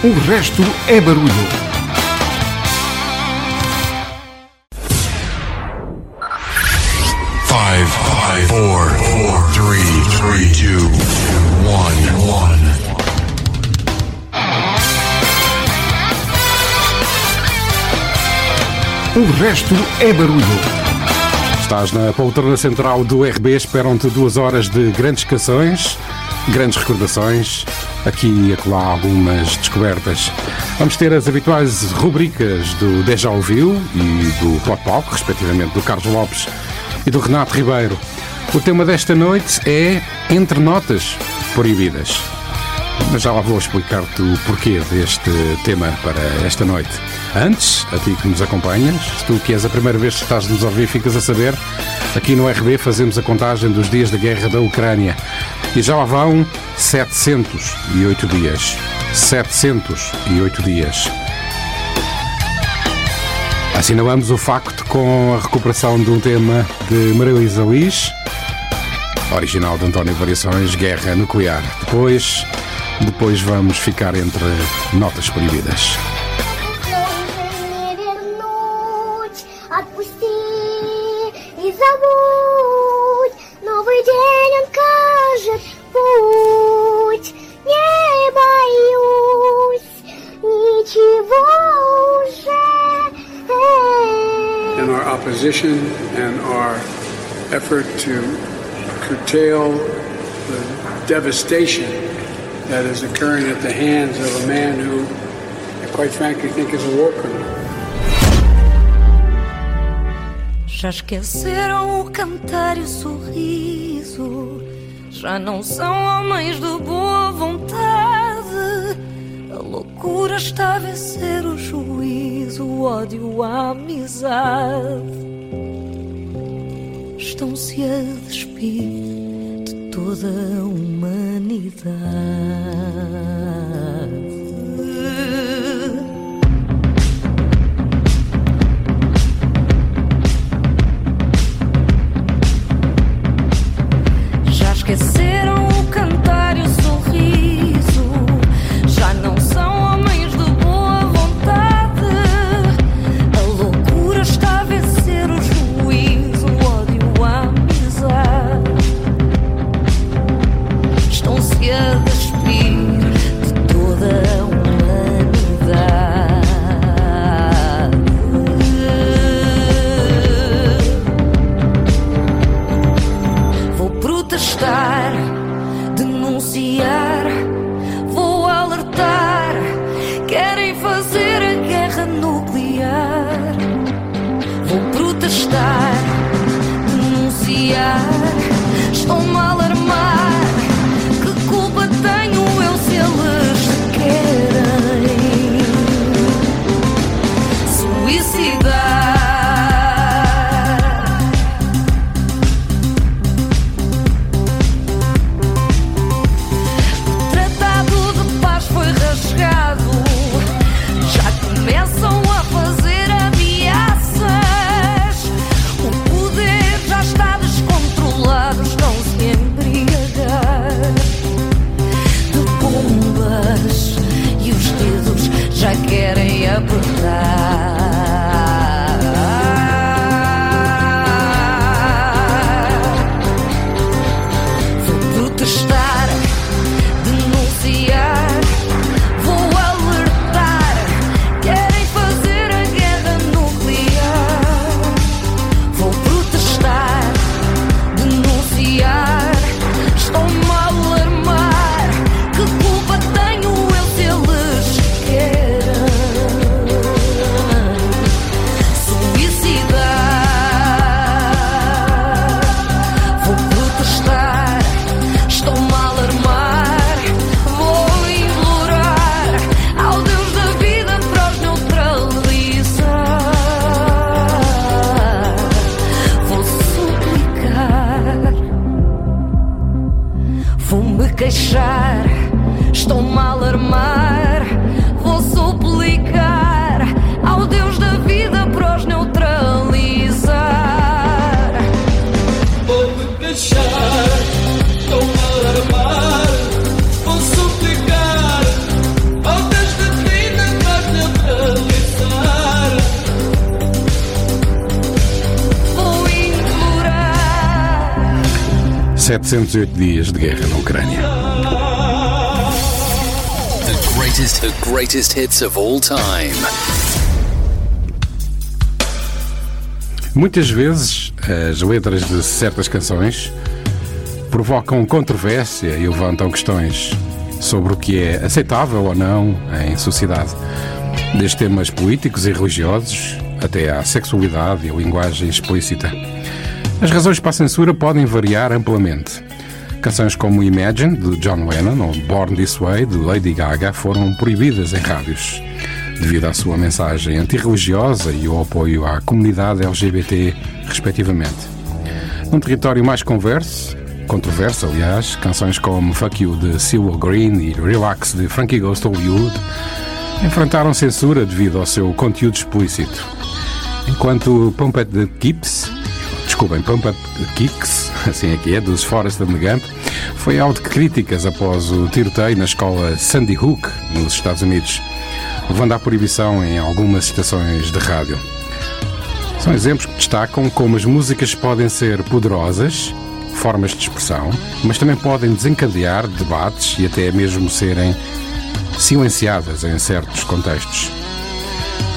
O resto é barulho. Five, five, four, four, three, three, two, one, one. O resto é barulho. Estás na poltrona central do RB, esperam-te duas horas de grandes canções, grandes recordações, aqui e acolá algumas descobertas. Vamos ter as habituais rubricas do Deja Ouviu e do Pop Palco, respectivamente do Carlos Lopes e do Renato Ribeiro. O tema desta noite é Entre Notas Proibidas. Mas já lá vou explicar-te o porquê deste tema para esta noite. Antes, a ti que nos acompanhas, se tu que és a primeira vez que estás a nos ouvir, ficas a saber, aqui no RB fazemos a contagem dos dias da guerra da Ucrânia. E já lá vão 708 dias. 708 dias. Assinalamos o facto com a recuperação de um tema de Maria Luísa Luís, original de António Variações, Guerra Nuclear. Depois, depois vamos ficar entre notas proibidas. opposition and our effort to curtail the devastation that is occurring at the hands of a man who, I quite frankly, think is a war criminal. Já esqueceram o cantar e o sorriso. Já não são homens de boa vontade. A loucura está a vencer o juízo, o ódio, a amizade. Estão-se a despir de toda a humanidade. Greatest, hits of all time. Muitas vezes as letras de certas canções provocam controvérsia e levantam questões sobre o que é aceitável ou não em sociedade, desde temas políticos e religiosos até à sexualidade e a linguagem explícita. As razões para a censura podem variar amplamente. Canções como Imagine, de John Lennon, ou Born This Way, de Lady Gaga, foram proibidas em rádios, devido à sua mensagem antirreligiosa e ao apoio à comunidade LGBT, respectivamente. Num território mais converso, controverso, aliás, canções como Fuck You, de Silo Green e Relax, de Frankie Goes to Hollywood, enfrentaram censura devido ao seu conteúdo explícito. Enquanto Pump It the Keeps, desculpem, Pump It the Kicks, assim é que é, dos Forrest and Gump, foi alvo de críticas após o tiroteio na escola Sandy Hook, nos Estados Unidos, levando à proibição em algumas estações de rádio. São exemplos que destacam como as músicas podem ser poderosas, formas de expressão, mas também podem desencadear debates e até mesmo serem silenciadas em certos contextos.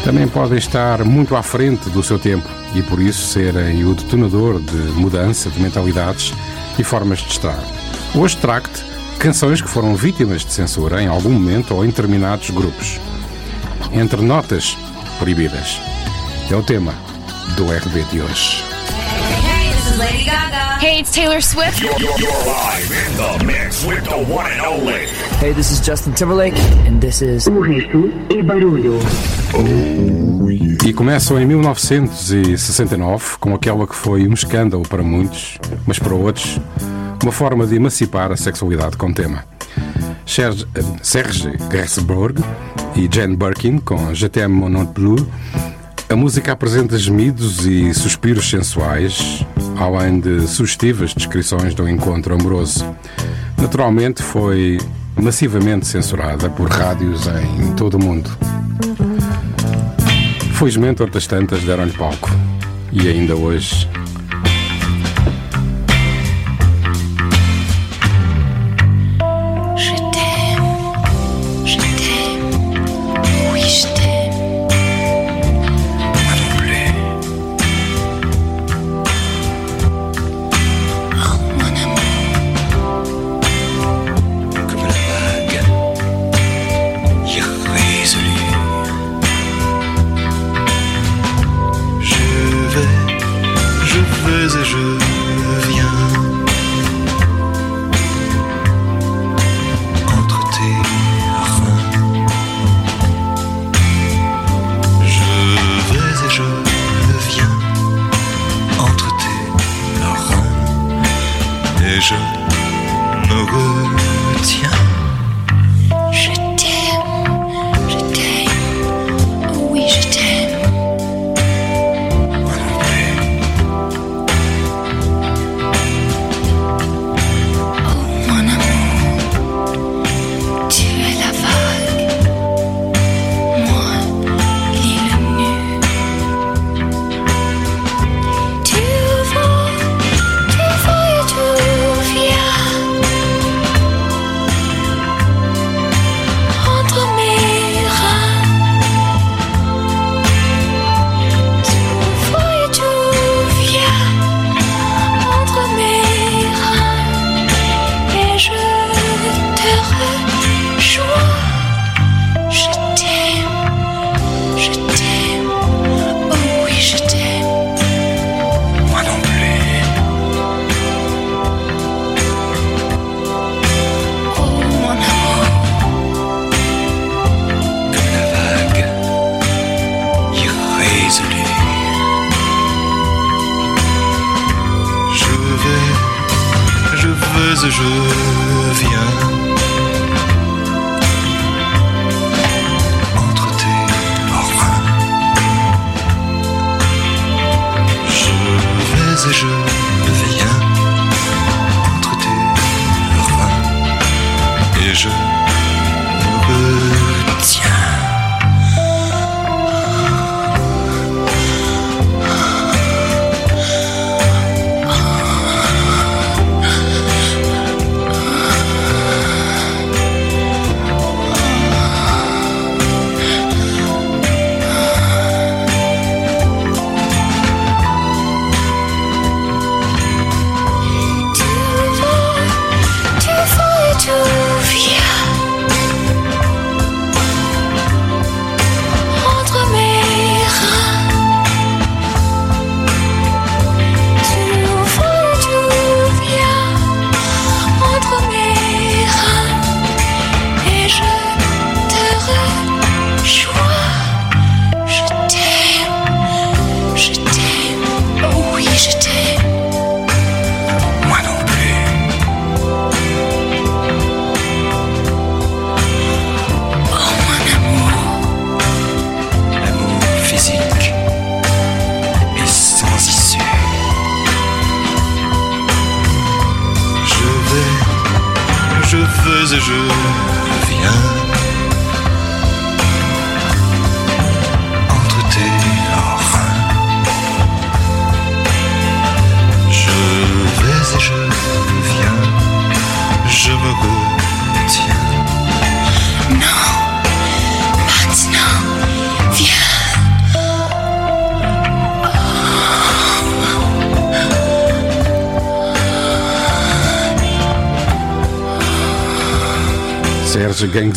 Também podem estar muito à frente do seu tempo e por isso serem o detonador de mudança de mentalidades e formas de estar. Hoje trago-te canções que foram vítimas de censura em algum momento ou em determinados grupos. Entre notas proibidas. É o tema do RB de hoje. Hey, this is Lady Gaga. Hey, it's Taylor Swift. You're, you're, you're live in the mix with the one and only. Hey, this is Justin Timberlake, and this is. O resto é barulho. E começam em 1969 com aquela que foi um escândalo para muitos, mas para outros, uma forma de emancipar a sexualidade com tema. Serge, Serge Gainsbourg e Jane Birkin com Je t'aime mon non plus a música apresenta gemidos e suspiros sensuais, além de sugestivas descrições do encontro amoroso. Naturalmente, foi massivamente censurada por rádios em todo o mundo. Felizmente, outras tantas deram-lhe palco. E ainda hoje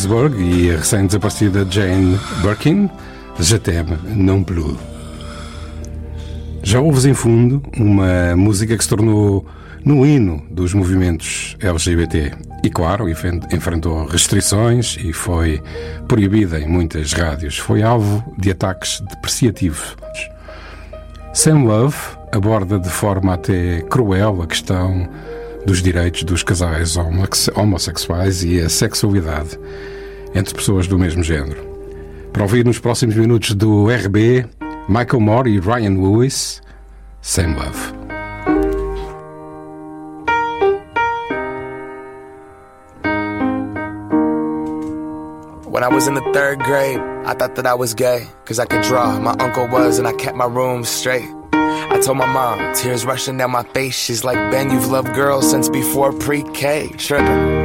E a recém-desaparecida Jane Birkin, t'aime non plus. Já ouves em fundo uma música que se tornou no hino dos movimentos LGBT e, claro, enfrentou restrições e foi proibida em muitas rádios. Foi alvo de ataques depreciativos. Sam Love aborda de forma até cruel a questão dos direitos dos casais homossexuais e a sexualidade entre pessoas do mesmo género. Para ouvir nos próximos minutos do RB, Michael Moore e Ryan Lewis, Sam Love. When I was in the third grade, I thought that I was gay, cause I could draw. My uncle was, and I kept my room straight. I told my mom, tears rushing down my face. She's like, Ben, you've loved girls since before pre K. Tripping.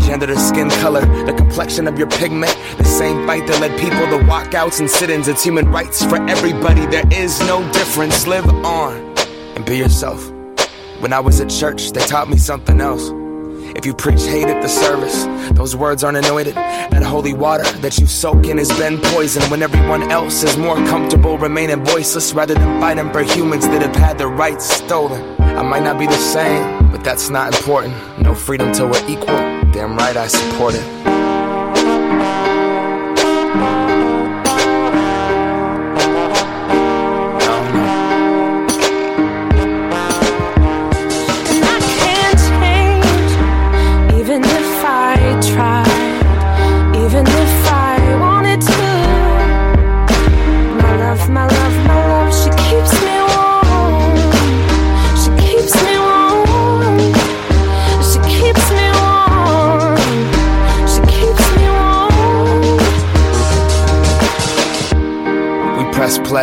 gender to skin color, the complexion of your pigment. The same fight that led people to walkouts and sit ins. It's human rights for everybody. There is no difference. Live on and be yourself. When I was at church, they taught me something else. If you preach hate at the service, those words aren't anointed. That holy water that you soak in has been poisoned when everyone else is more comfortable remaining voiceless rather than fighting for humans that have had their rights stolen. I might not be the same, but that's not important. No freedom till we're equal. Damn right I support it.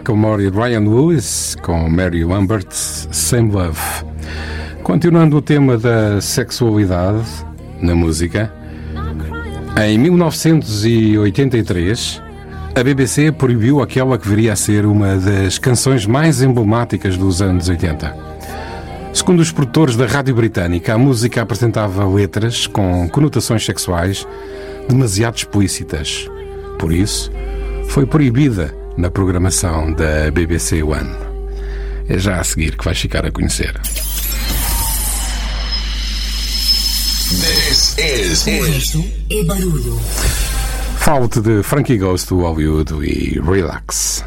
Macklemore e Ryan Lewis com Mary Lambert, Same Love. Continuando o tema da sexualidade na música, em 1983 a BBC proibiu aquela que viria a ser uma das canções mais emblemáticas dos anos 80. Segundo os produtores da rádio britânica, a música apresentava letras com conotações sexuais demasiado explícitas. Por isso, foi proibida na programação da BBC One. É já a seguir que vais ficar a conhecer. This is O resto é barulho. Falo-te de Frankie Ghost do Hollywood e Relax. Relax,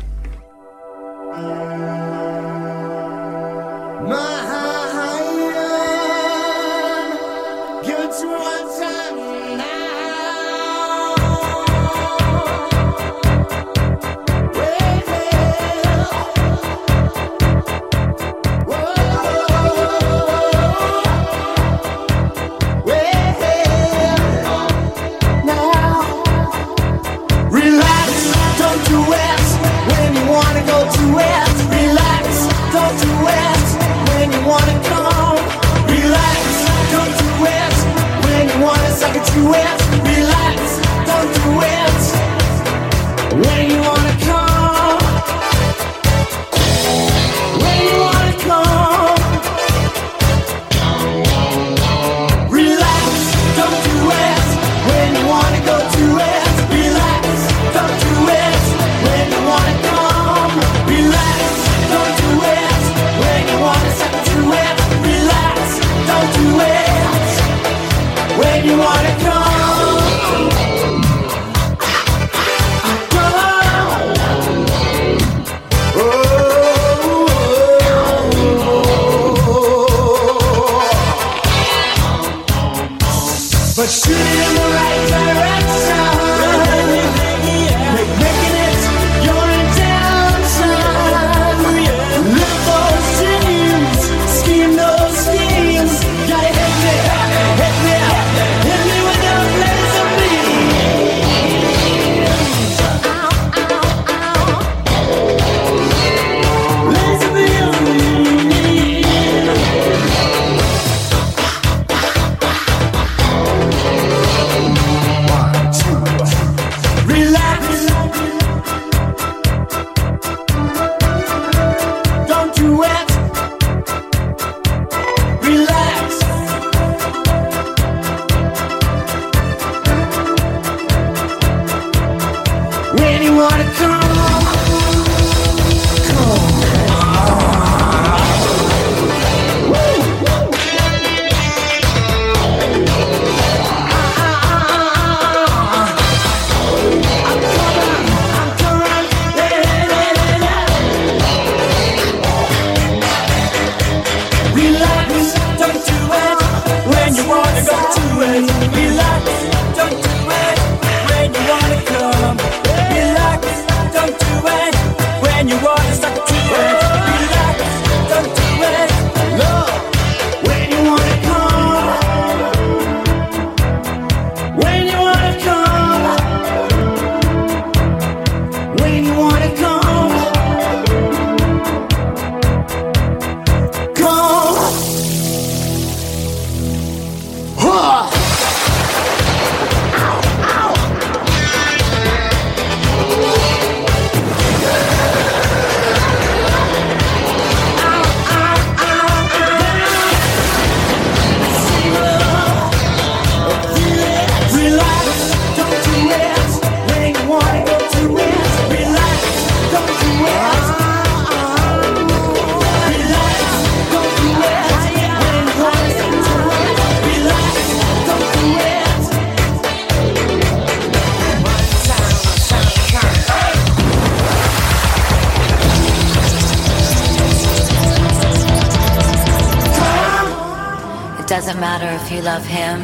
doesn't matter if you love him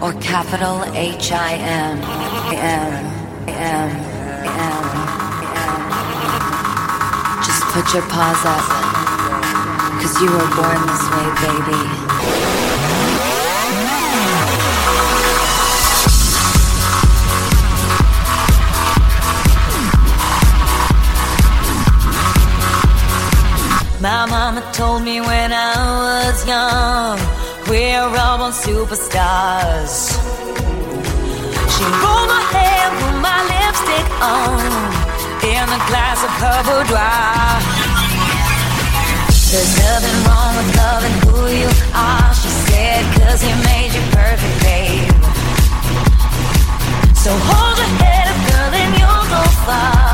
or capital H I M. Just put your paws up, cause you were born this way, baby. My mama told me when I was young we're all superstars. She rolled my hair, put my lipstick on, in a glass of her boudoir. There's nothing wrong with loving who you are, she said, cause he made you perfect, babe. So hold your head up, girl, and you'll go far.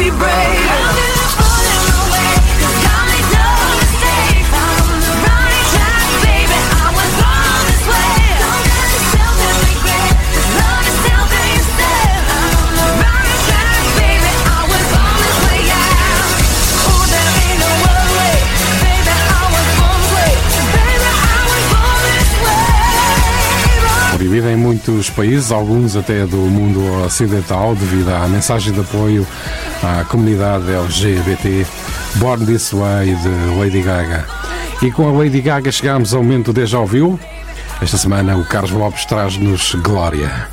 be brave. Muitos países, alguns até do mundo ocidental, devido à mensagem de apoio à comunidade LGBT Born This Way de Lady Gaga. E com a Lady Gaga chegamos ao momento de já ouviu? Esta semana o Carlos Lopes traz-nos Glória.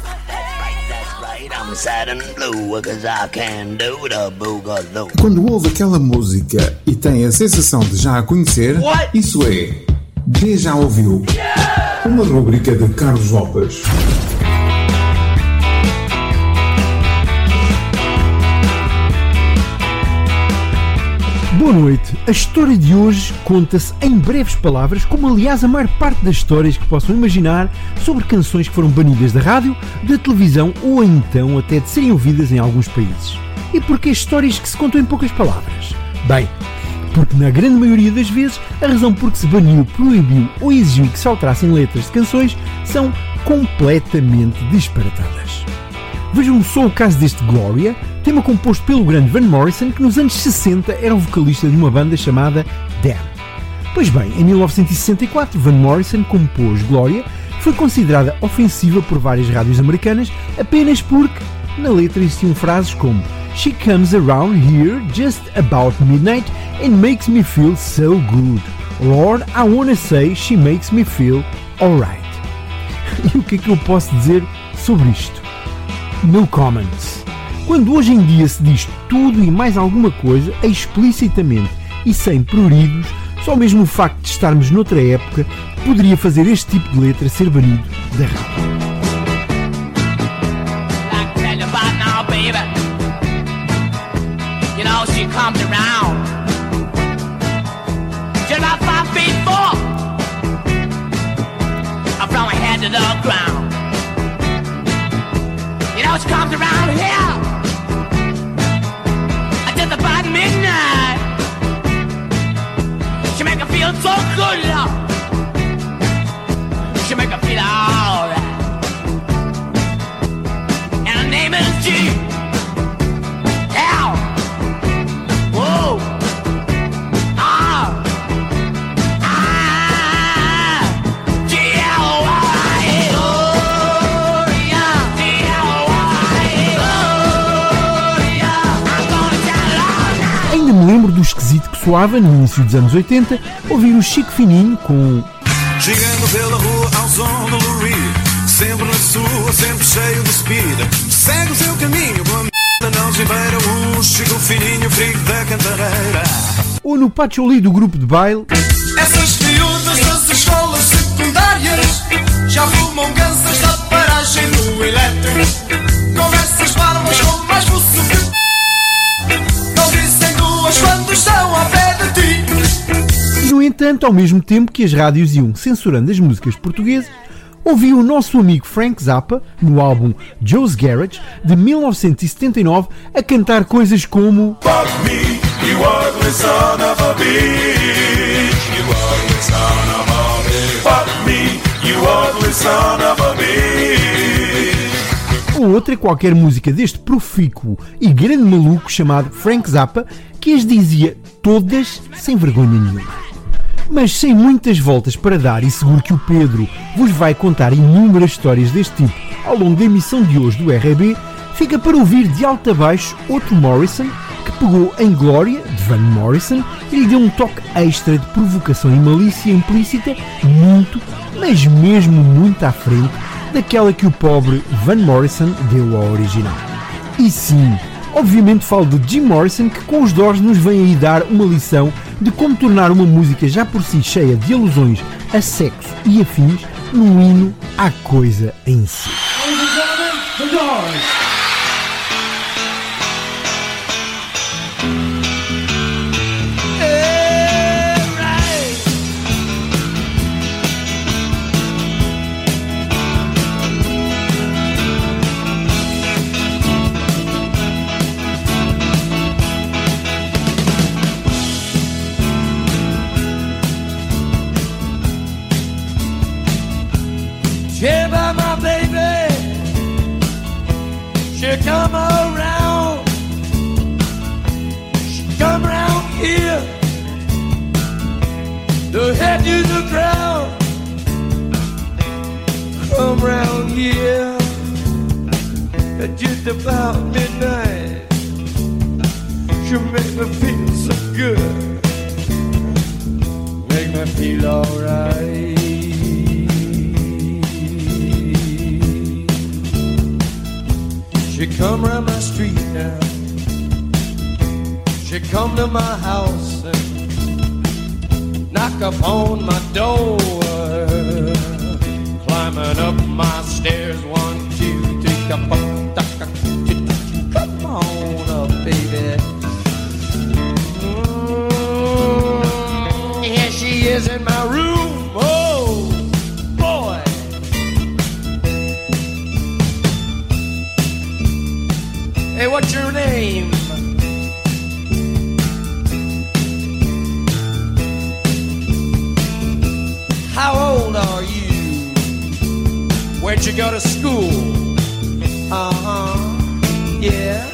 Quando ouve aquela música e tem a sensação de já a conhecer, isso é De Já Ouviu. Uma rubrica de Carlos Lopes. Boa noite. A história de hoje conta-se em breves palavras, como aliás a maior parte das histórias que possam imaginar sobre canções que foram banidas da rádio, da televisão ou então até de serem ouvidas em alguns países. E porquê histórias que se contam em poucas palavras? Bem, porque na grande maioria das vezes a razão por que se baniu, proibiu ou exigiu que se alterassem letras de canções são completamente disparatadas. Vejam só o caso deste Gloria, tema composto pelo grande Van Morrison, que nos anos 60 era o vocalista de uma banda chamada Damn. Pois bem, em 1964, Van Morrison compôs Gloria, que foi considerada ofensiva por várias rádios americanas apenas porque na letra existiam frases como She comes around here just about midnight and makes me feel so good. Lord, I wanna say she makes me feel alright. E o que é que eu posso dizer sobre isto? No comments. Quando hoje em dia se diz tudo e mais alguma coisa explicitamente e sem pruridos, só mesmo o facto de estarmos noutra época poderia fazer este tipo de letra ser banido da rádio. Comes around. She's about five feet four. Up from her head to the ground. You know she comes around here. Just about midnight. She make her feel so good. She make her feel alright. And her name is G. lembro do esquisito que soava no início dos anos 80 ouvir o Chico Fininho com Chegando pela rua ao som do Lou Reed Sempre na sua, sempre cheio de speed Segue o seu caminho não se beira Um Chico fininho, frigo da cantareira. ou no Pacholi do grupo de baile. Essas miúdas das escolas secundárias já fumam gansas da paragem do elétrico. Duas quando estão ao pé de ti. No entanto, ao mesmo tempo que as rádios iam censurando as músicas portuguesas, ouvi o nosso amigo Frank Zappa, no álbum Joe's Garage, de 1979, a cantar coisas como Fuck me, outra qualquer música deste profícuo e grande maluco chamado Frank Zappa, que as dizia todas sem vergonha nenhuma. Mas sem muitas voltas para dar e seguro que o Pedro vos vai contar inúmeras histórias deste tipo ao longo da emissão de hoje do RB, fica para ouvir de alto a baixo outro Morrison que pegou em Glória, de Van Morrison, e lhe deu um toque extra de provocação e malícia implícita muito, mas mesmo muito à frente daquela que o pobre Van Morrison deu ao original. E sim, obviamente falo de Jim Morrison que com os Doors nos vem aí dar uma lição de como tornar uma música já por si cheia de alusões a sexo e afins num hino à coisa em si. Yeah, by my baby, she come around, she come around here, the head to the ground, come around here. At just about midnight. She make me feel so good, make me feel alright. She come round my street now. She come to my house and knock upon my door. Climbing up my stairs, one, two, three, come on up, baby. Mm, here she is in my room. Oh, Hey, what's your name? How old are you? Where'd you go to school? Uh huh. Yeah.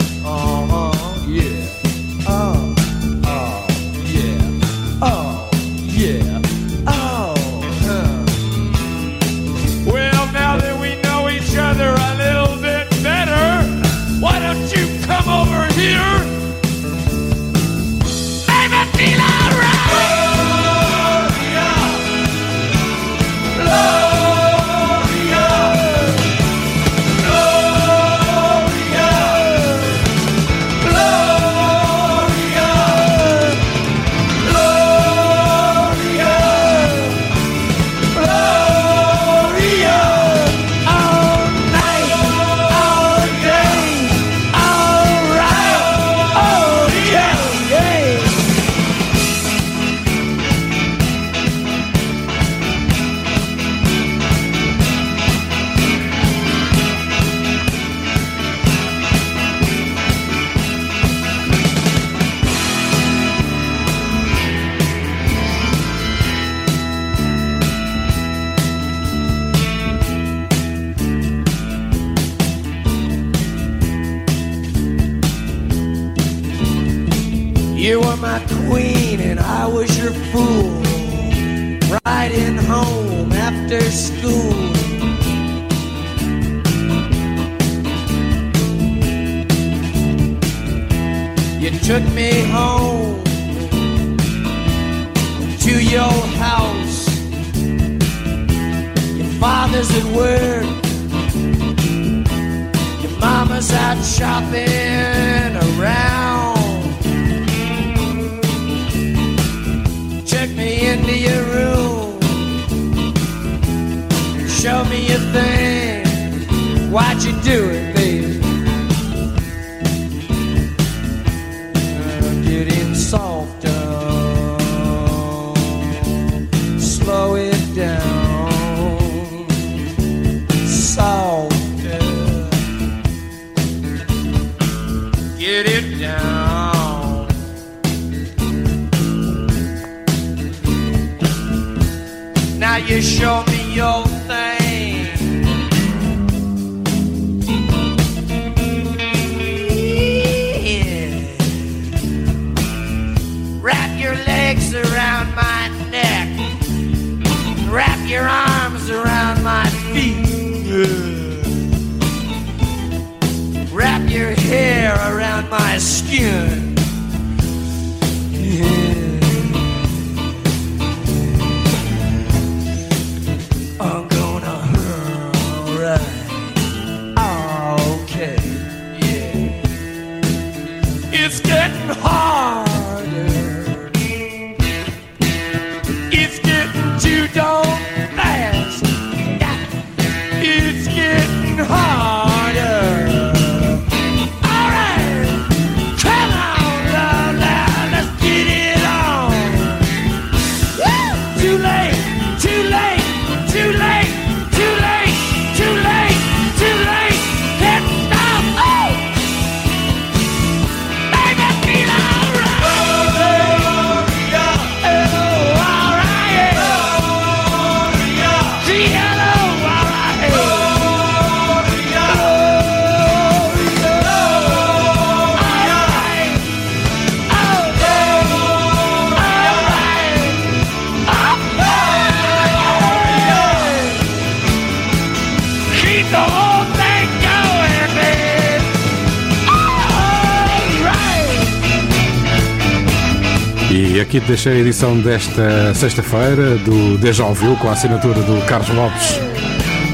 Deixei a edição desta sexta-feira do Deja Ouviu com a assinatura do Carlos Lopes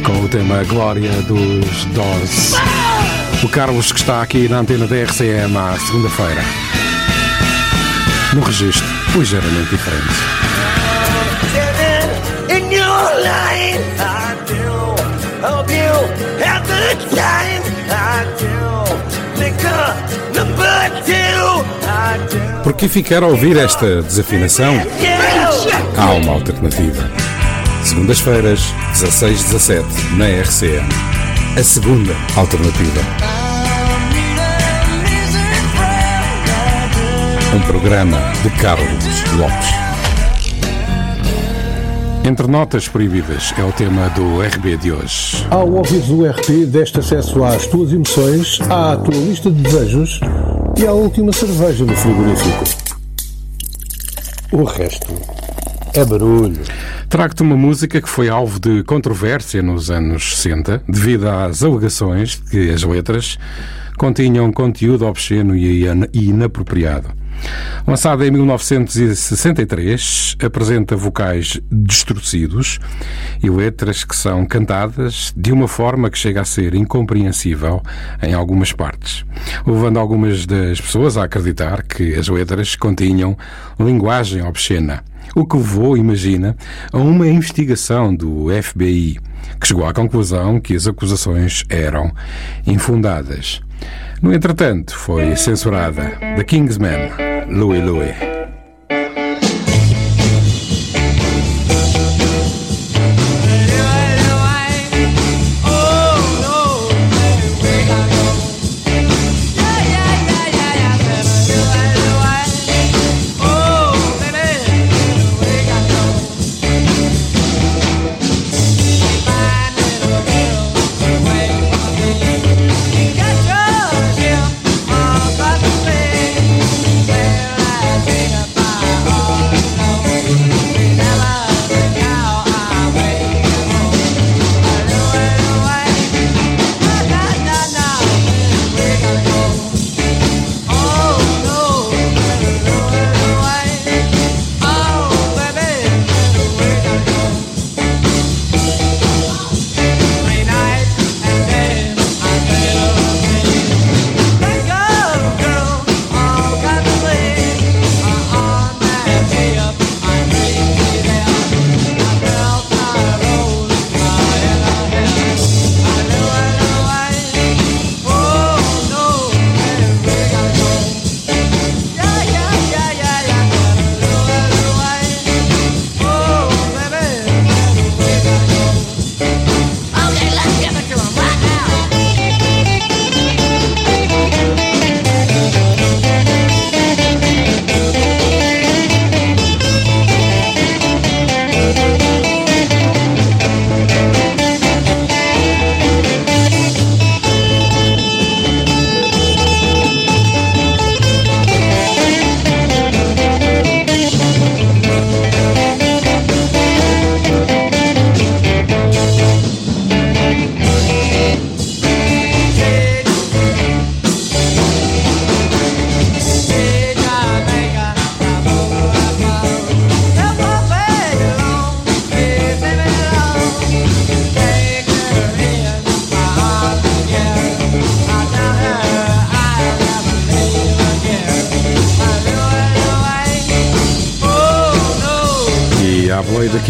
com o tema Glória dos Doors. O Carlos que está aqui na antena da RCM à segunda-feira. Num registro ligeiramente diferente. Por que ficar a ouvir esta desafinação? Há uma alternativa. Segundas-feiras, 16-17, na RCM. A segunda alternativa. Um programa de Carlos Lopes. Entre notas proibidas é o tema do RB de hoje. Ao ouvires o RP, deste acesso às tuas emoções, à tua lista de desejos e à última cerveja no frigorífico. O resto é barulho. Trago-te uma música que foi alvo de controvérsia nos anos 60 devido às alegações de que as letras continham conteúdo obsceno e inapropriado. Lançada em 1963, apresenta vocais distorcidos e letras que são cantadas de uma forma que chega a ser incompreensível em algumas partes, levando algumas das pessoas a acreditar que as letras continham linguagem obscena. O que levou, imagina, a uma investigação do FBI, que chegou à conclusão que as acusações eram infundadas. No entretanto, foi censurada The Kingsman, Louie Louie.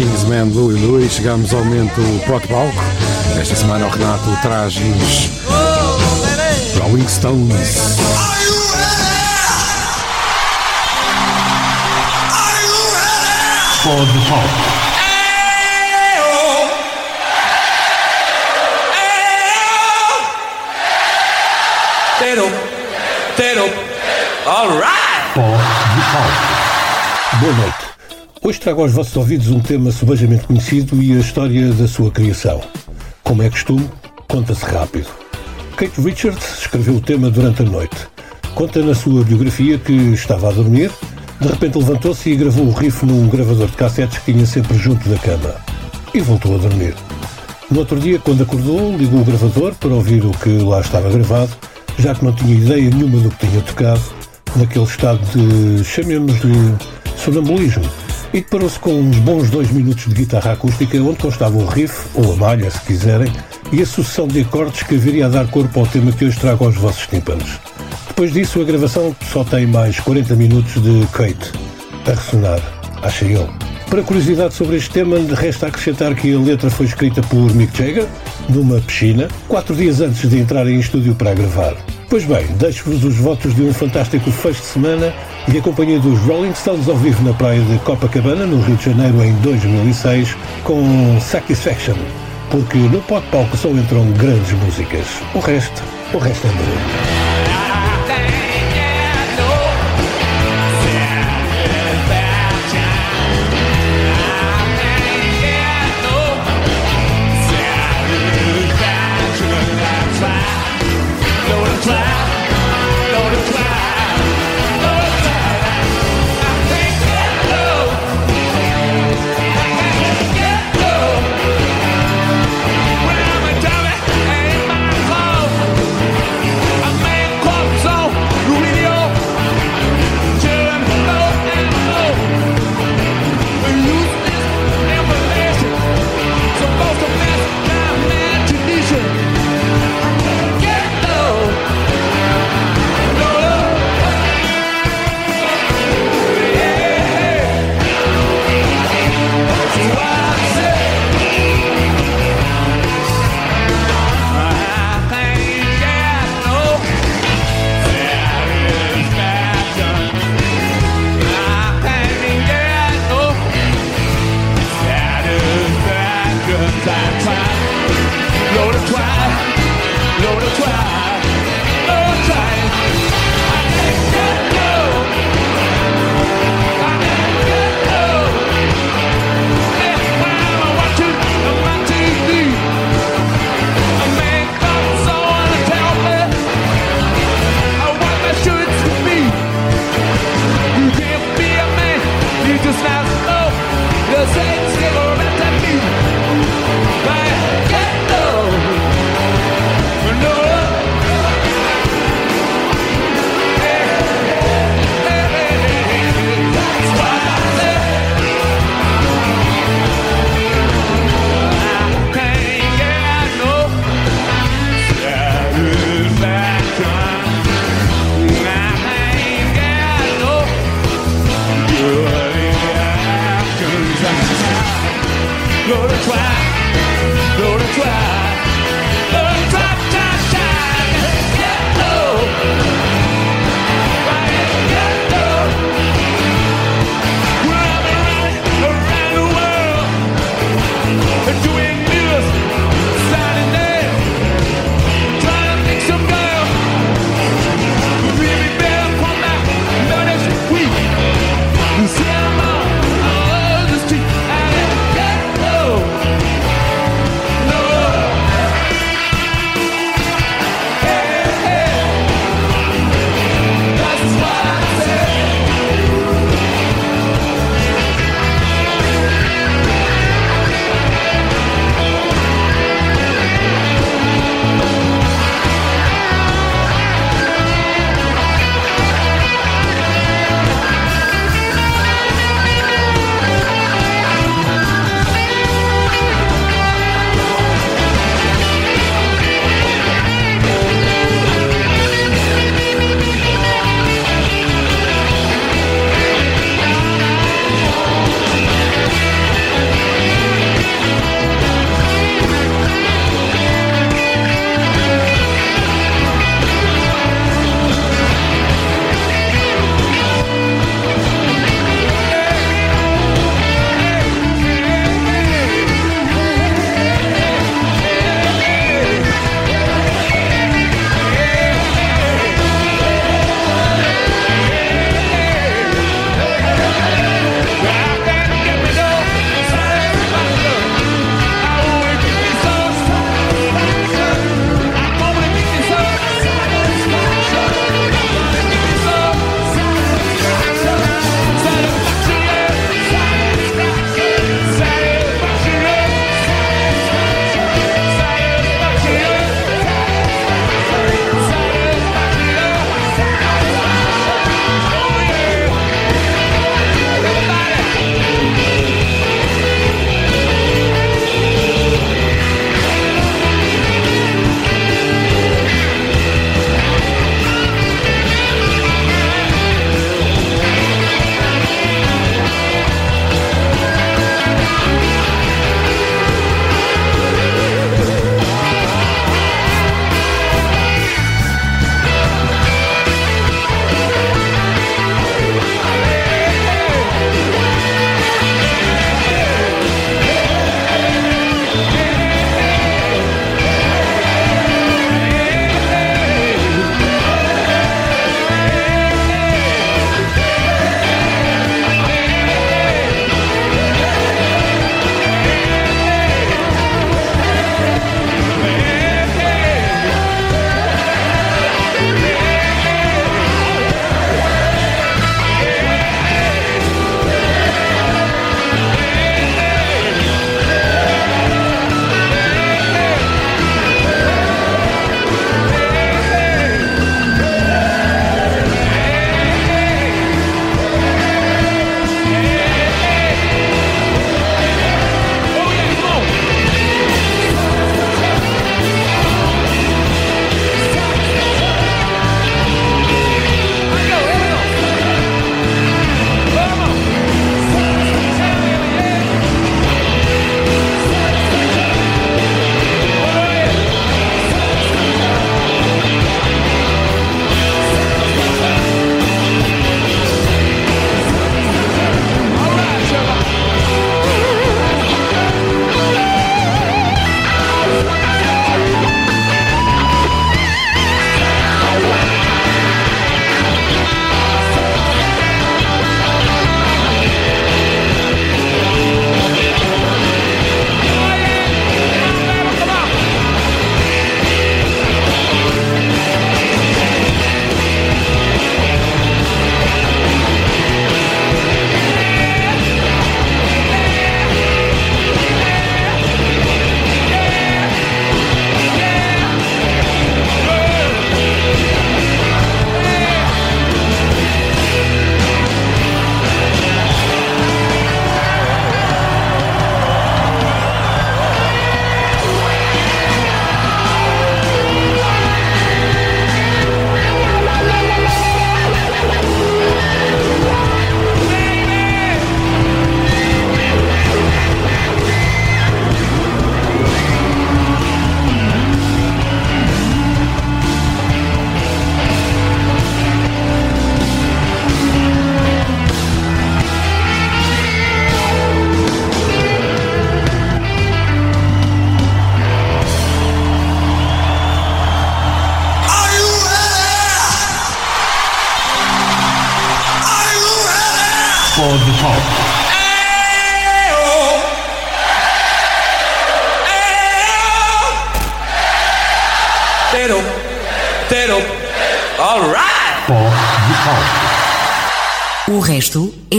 Kingsman Louie Louie chegamos ao momento palco. Esta semana o Renato traz-nos Rolling Stones. Pode palco. Tero, Tero, alright! Pode palco. Boa noite. Hoje trago aos vossos ouvidos um tema subejamente conhecido e a história da sua criação. Como é costume, conta-se rápido. Kate Richards escreveu o tema durante a noite. Conta na sua biografia que estava a dormir, de repente levantou-se e gravou o riff num gravador de cassetes que tinha sempre junto da cama. E voltou a dormir. No outro dia, quando acordou, ligou o gravador para ouvir o que lá estava gravado, já que não tinha ideia nenhuma do que tinha tocado, naquele estado de, chamemos-lhe, sonambulismo, e deparou-se com uns bons dois minutos de guitarra acústica onde constava o riff, ou a malha, se quiserem, e a sucessão de acordes que viria a dar corpo ao tema que hoje trago aos vossos tímpanos. Depois disso, a gravação só tem mais 40 minutos de Kate a ressonar, acha eu. Para curiosidade sobre este tema, resta acrescentar que a letra foi escrita por Mick Jagger, numa piscina, quatro dias antes de entrar em estúdio para gravar. Pois bem, deixo-vos os votos de um fantástico fecho de semana e a companhia dos Rolling Stones ao vivo na praia de Copacabana, no Rio de Janeiro, em 2006, com Satisfaction, porque no pop palco só entram grandes músicas. O resto, o resto é bom.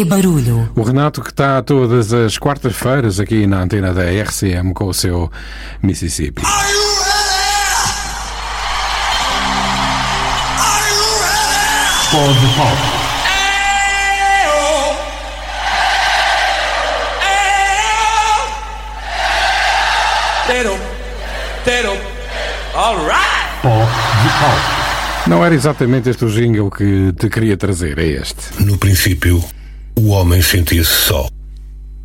É barulho. O Renato que está todas as quartas-feiras aqui na antena da RCM com o seu Mississippi. Pode Pop. Tero, tero, alright! Pode Pop. Não era exatamente este o jingle que te queria trazer, é este. No princípio, o homem sentia-se só.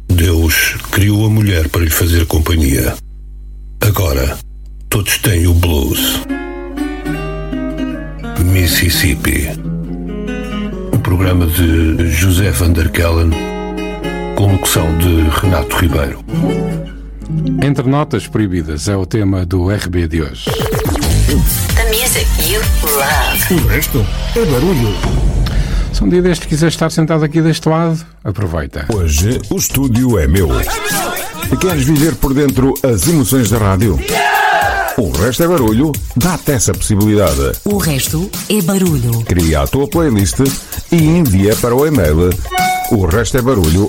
Deus criou a mulher para lhe fazer companhia. Agora, todos têm o blues. Mississippi. O programa de José Van der Kellen, com locução de Renato Ribeiro. Entre notas proibidas é o tema do RB de hoje. The music you love. O resto é barulho. Se um dia deste quiser estar sentado aqui deste lado, aproveita. Hoje o estúdio é meu. E queres viver por dentro as emoções da rádio? O resto é barulho, dá-te essa possibilidade. O resto é barulho. Cria a tua playlist e envia para o e-mail o resto é barulho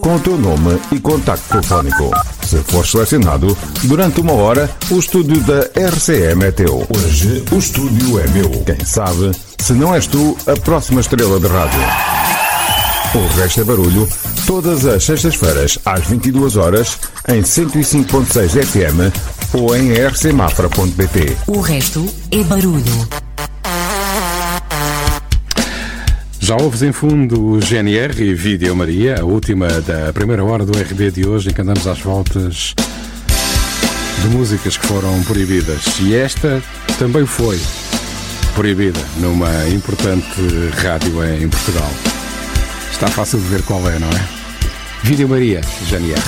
com o teu nome e contacto telefónico. Se for selecionado, durante uma hora, o estúdio da RCM é teu. Hoje o estúdio é meu. Quem sabe, se não és tu, a próxima estrela de rádio. O resto é barulho, todas as sextas-feiras, às 22 horas, em 105.6 FM ou em rcmafra.pt. O resto é barulho. Já ouves em fundo o GNR e Vídeo Maria, a última da primeira hora do RB de hoje, em que andamos às voltas de músicas que foram proibidas. E esta também foi proibida numa importante rádio em Portugal. Está fácil de ver qual é, não é? Vídeo Maria, GNR.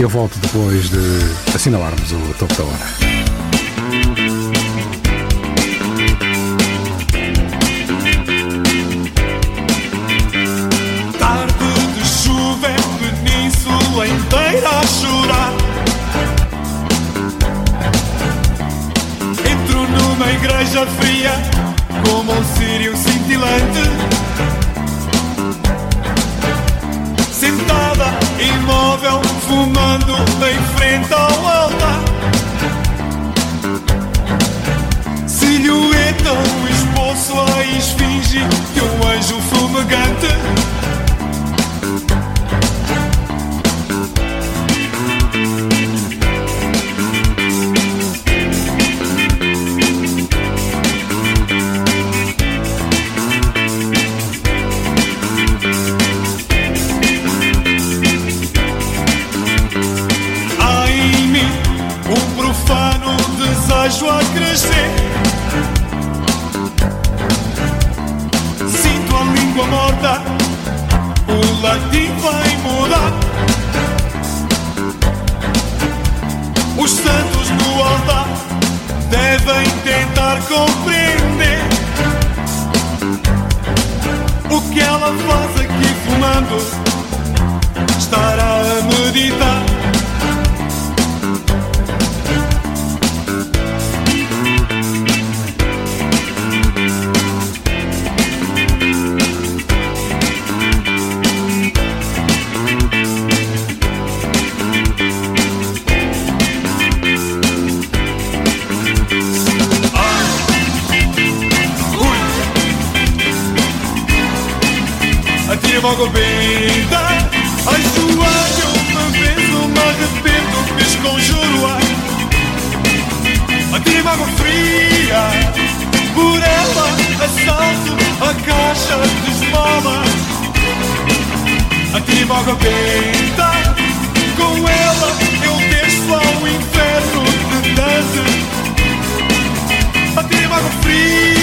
Eu volto depois de assinalarmos o topo da hora. Península inteira a chorar. Entro numa igreja fria, como um sírio cintilante. Sentada, imóvel, fumando em frente ao altar. Silhueta, um esboço a esfinge de um anjo fumegante. Desejo a crescer. Sinto a língua morta, o latim vai mudar. Os santos no altar devem tentar compreender o que ela faz aqui fumando. Estará a meditar. Atira água fria. Por ela assalto a caixa de esmolas Atira água benta. Com ela eu desço ao inferno de Dante Atira água fria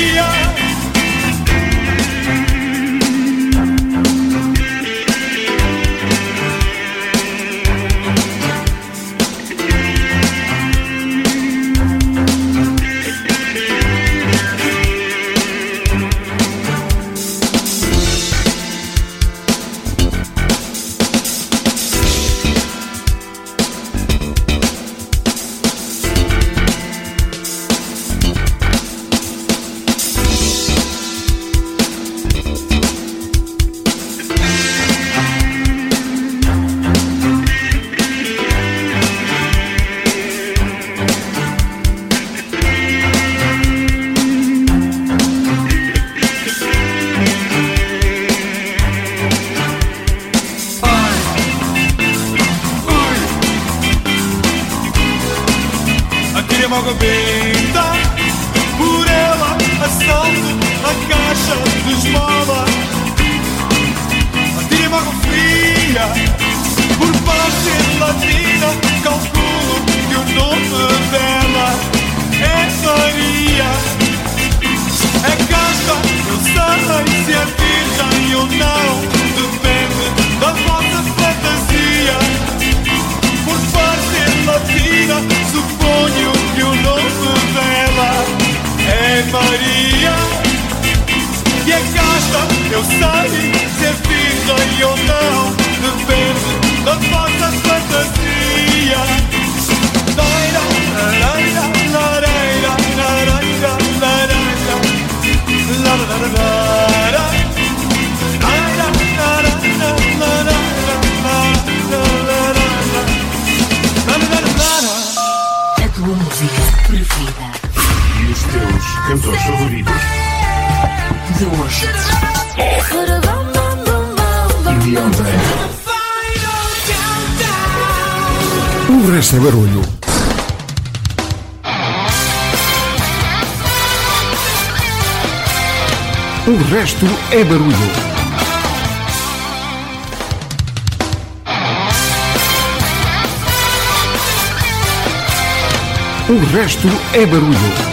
é barulho.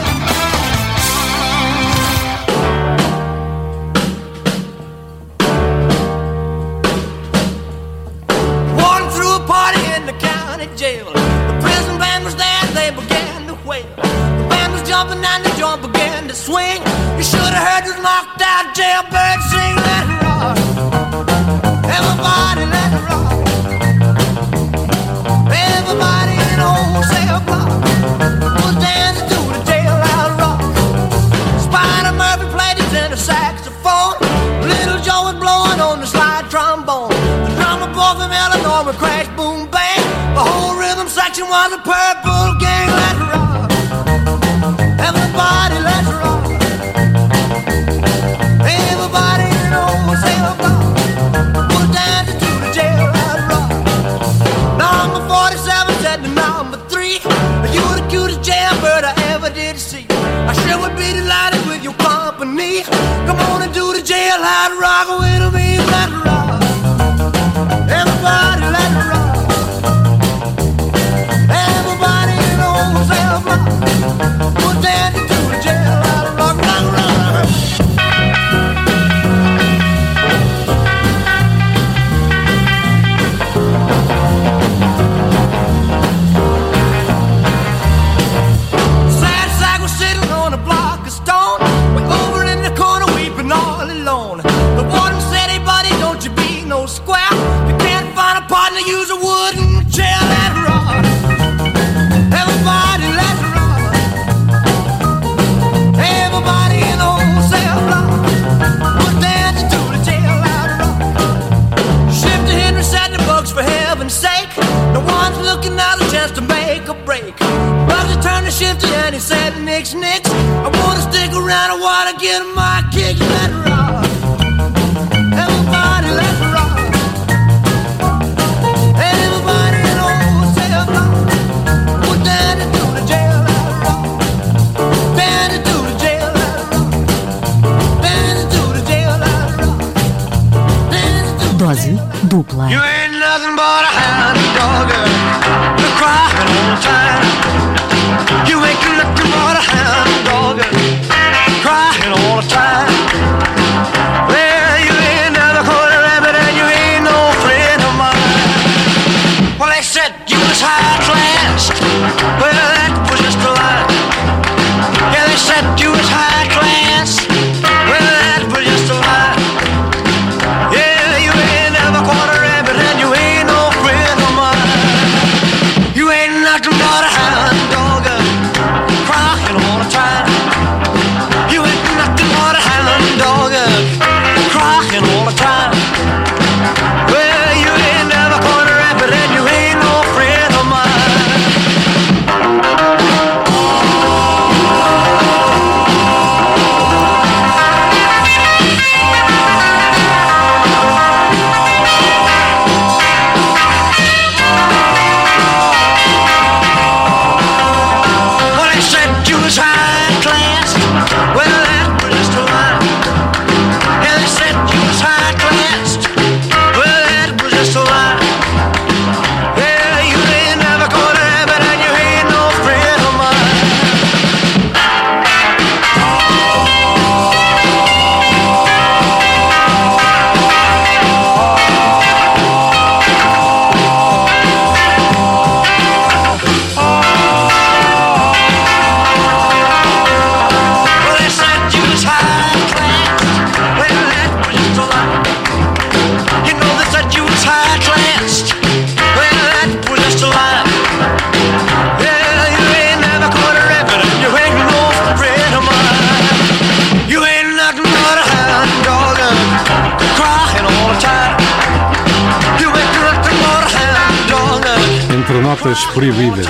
Notas proibidas.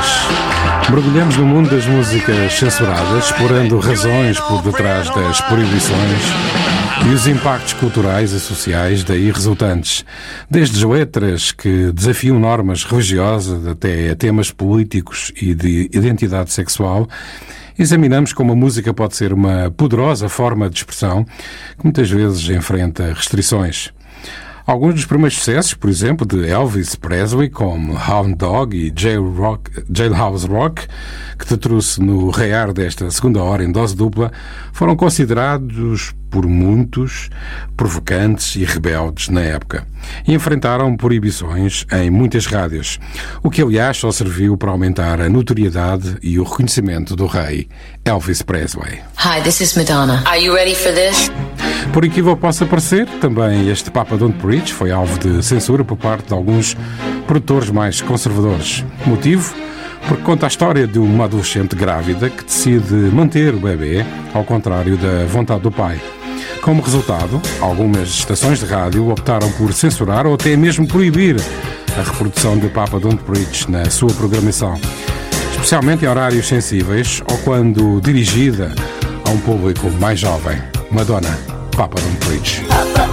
Mergulhamos no mundo das músicas censuradas, explorando razões por detrás das proibições e os impactos culturais e sociais daí resultantes, desde letras que desafiam normas religiosas até a temas políticos e de identidade sexual. Examinamos como a música pode ser uma poderosa forma de expressão que muitas vezes enfrenta restrições. Alguns dos primeiros sucessos, por exemplo, de Elvis Presley, como Hound Dog e Jail Rock, Jailhouse Rock, que te trouxe no rear desta segunda hora em dose dupla, foram considerados por muitos provocantes e rebeldes na época e enfrentaram proibições em muitas rádios, o que aliás só serviu para aumentar a notoriedade e o reconhecimento do rei Elvis Presley. Hi, this is Madonna. Are you ready for this? Por incrível possa parecer, também este Papa Don't Preach foi alvo de censura por parte de alguns produtores mais conservadores. Motivo? Porque conta a história de uma adolescente grávida que decide manter o bebê ao contrário da vontade do pai. Como resultado, algumas estações de rádio optaram por censurar ou até mesmo proibir a reprodução de Papa Don't Preach na sua programação, especialmente em horários sensíveis ou quando dirigida a um público mais jovem. Madonna, Papa Don't Preach. Papa,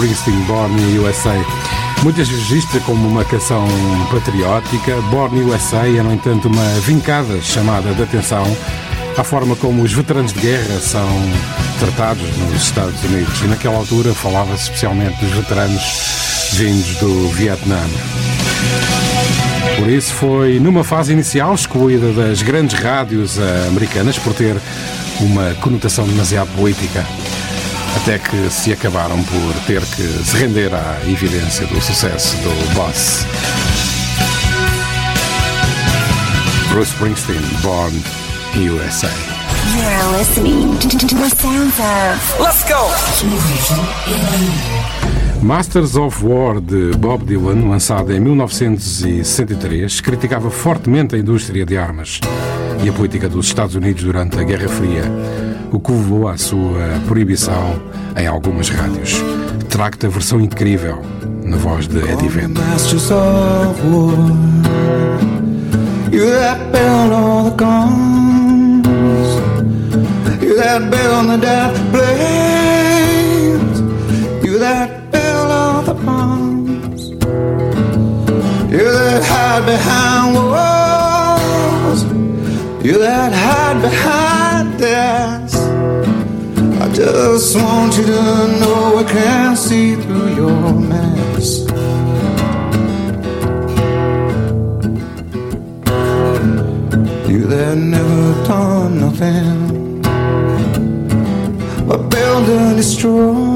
Springsteen, Born in USA. Muitas vista como uma canção patriótica, Born USA é, no entanto, uma vincada chamada de atenção à forma como os veteranos de guerra são tratados nos Estados Unidos. E naquela altura falava-se especialmente dos veteranos vindos do Vietnã. Por isso foi numa fase inicial excluída das grandes rádios americanas por ter uma conotação demasiado política. Até que se acabaram por ter que se render à evidência do sucesso do Boss. Bruce Springsteen, Born USA. You're listening to, to, to the sounds of. Let's go! Masters of War de Bob Dylan, lançado em 1963, criticava fortemente a indústria de armas e a política dos Estados Unidos durante a Guerra Fria, o que levou à sua proibição em algumas rádios. Trago-te a versão incrível na voz de Eddie Vedder. You that build all the guns. You that build the death. You that build all the bombs. You that hide behind walls. You that hide behind desks. Just want you to know I can see through your mask. You that never done nothing but build and destroy.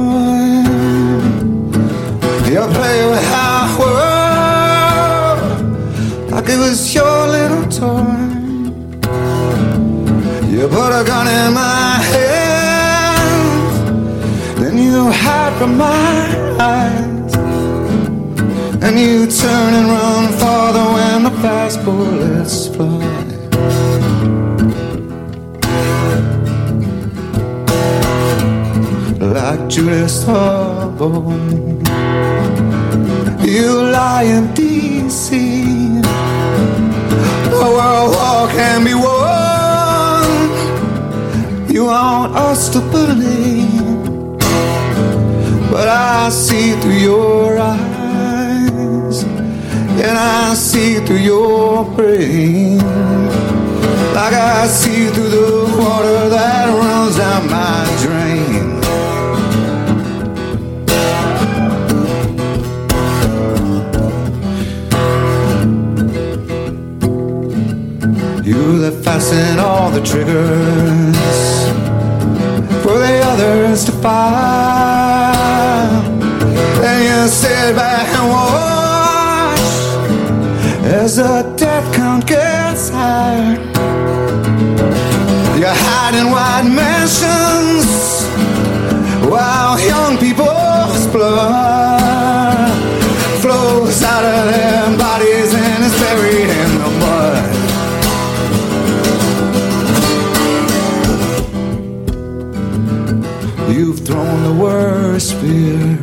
From my eyes, and you turn and run farther when the fast bullets fly. Like Judas Hubble, you lie in DC. The world war can be won. You want us to believe, but I see through your eyes, and I see through your brain, like I see through the water that runs down my drain. You that fasten all the triggers for the others to fire. You sit back and watch as the death count gets higher. You hide in white mansions while young people's blood flows out of their bodies and is buried in the mud. You've thrown the worst fear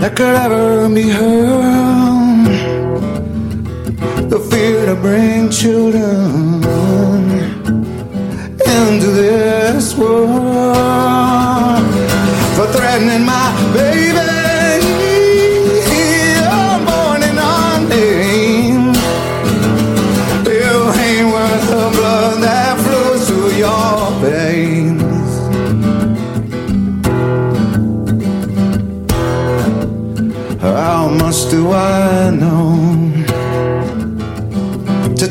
that could ever be hurled. The fear to bring children into this world for threatening my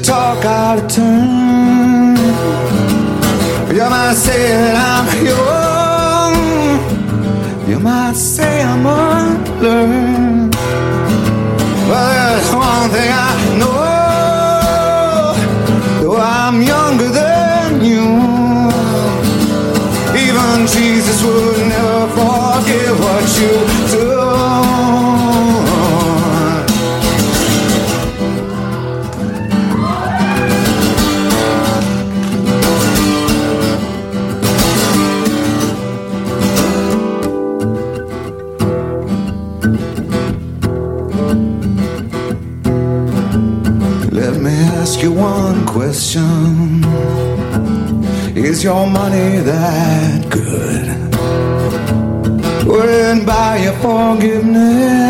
talk out of turn? You might say that I'm young. You might say I'm unlearned. Is your money that good? Would it buy your forgiveness?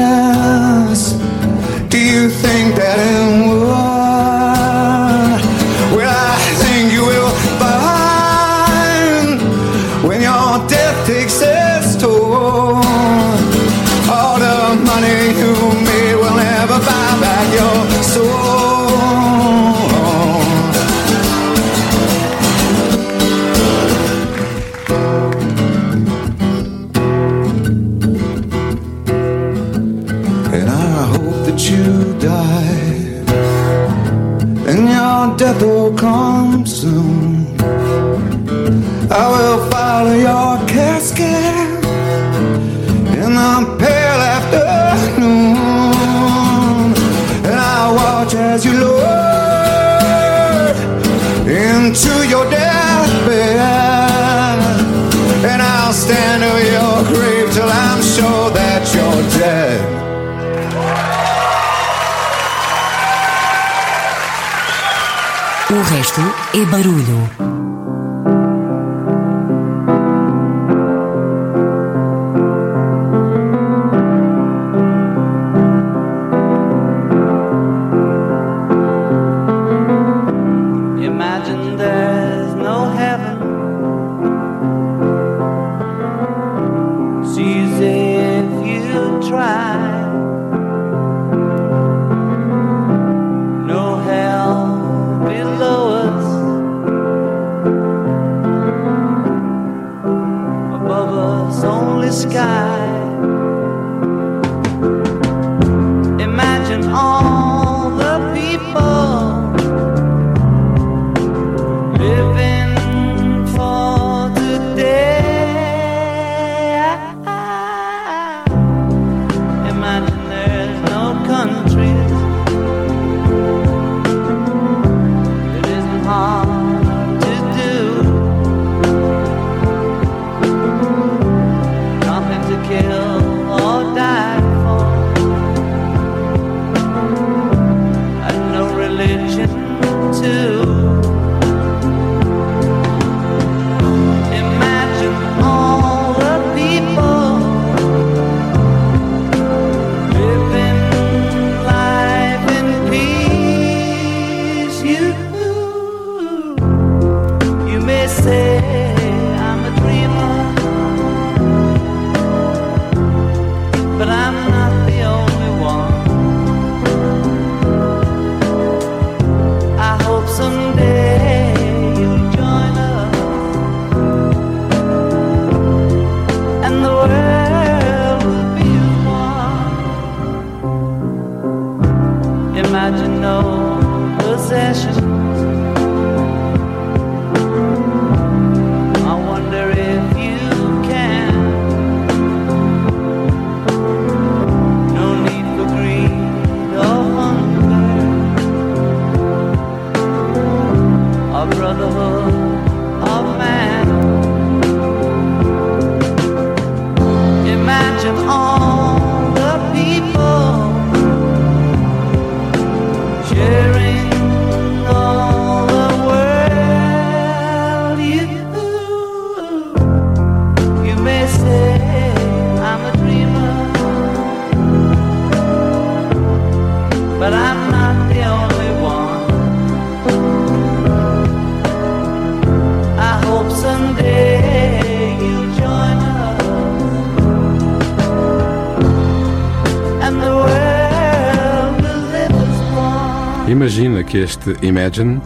Que este Imagine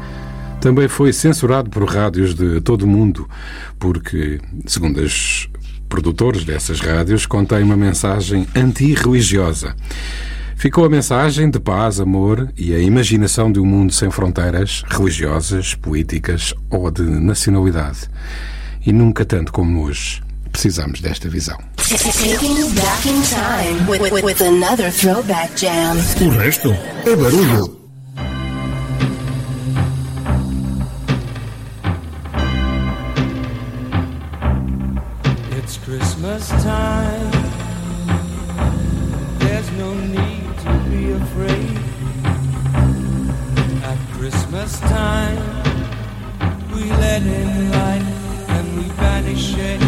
também foi censurado por rádios de todo o mundo, porque, segundo os produtores dessas rádios, contém uma mensagem anti-religiosa. Ficou a mensagem de paz, amor e a imaginação de um mundo sem fronteiras religiosas, políticas ou de nacionalidade. E nunca tanto como hoje precisamos desta visão. O resto é barulho. It's Christmas time. There's no need to be afraid. At Christmas time, we let in light and we banish shade.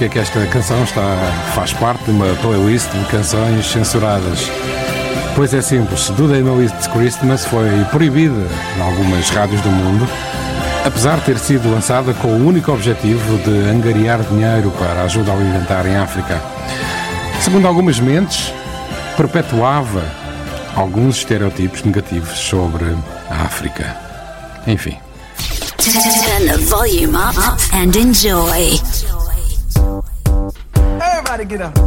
porque é que esta canção está, faz parte de uma playlist de canções censuradas. Pois é simples, Do They Know It's Christmas foi proibida em algumas rádios do mundo, apesar de ter sido lançada com o único objetivo de angariar dinheiro para ajuda alimentar em África. Segundo algumas mentes, perpetuava alguns estereotipos negativos sobre a África. Enfim. Turn the volume up and enjoy. get up.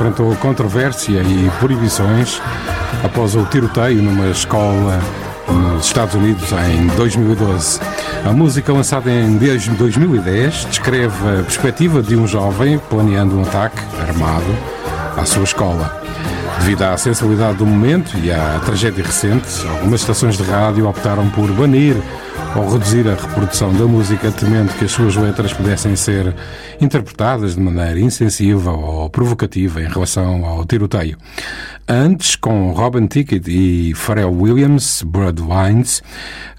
Enfrentou controvérsia e proibições após o tiroteio numa escola nos Estados Unidos em 2012. A música, lançada em 2010, descreve a perspectiva de um jovem planeando um ataque armado à sua escola. Devido à sensibilidade do momento e à tragédia recente, algumas estações de rádio optaram por banir ou reduzir a reprodução da música, temendo que as suas letras pudessem ser interpretadas de maneira insensível ou provocativa em relação ao tiroteio. Antes, com Robin Tickett e Pharrell Williams, Bloodlines,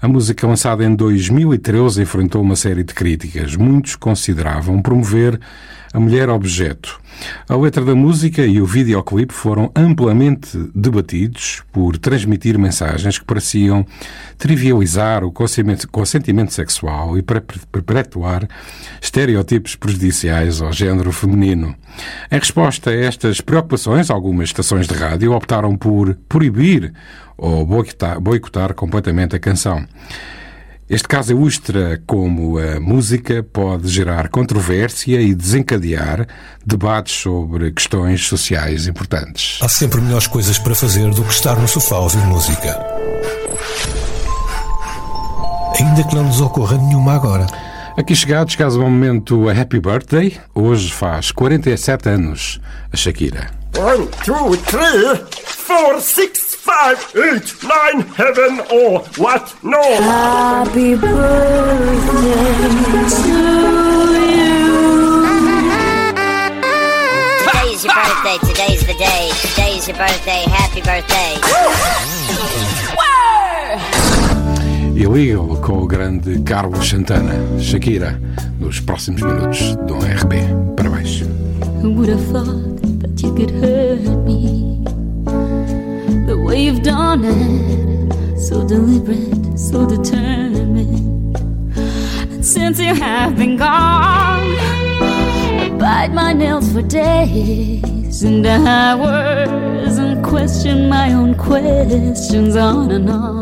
a música lançada em 2013 enfrentou uma série de críticas. Muitos consideravam promover a mulher objeto. A letra da música e o videoclipe foram amplamente debatidos por transmitir mensagens que pareciam trivializar o consentimento sexual e per- perpetuar estereótipos prejudiciais ao género feminino. Em resposta a estas preocupações, algumas estações de rádio optaram por proibir ou boicotar completamente a canção. Este caso ilustra como a música pode gerar controvérsia e desencadear debates sobre questões sociais importantes. Há sempre melhores coisas para fazer do que estar no sofá a ouvir música. Ainda que não nos ocorra nenhuma agora. Aqui chegados, caso ao momento a Happy Birthday, hoje faz 47 anos a Shakira. One, two, three, four, six, five, eight, nine, heaven or what? No. Happy birthday to Today's your birthday, today's the day. Today's your birthday, happy birthday. Illegal com o grande Carlos Santana. Shakira, nos próximos minutos do RB. Parabéns. Who would have thought that you could hurt me you've done it? So deliberate, so determined. And since you have been gone, I bite my nails for days and hours and question my own questions on and on.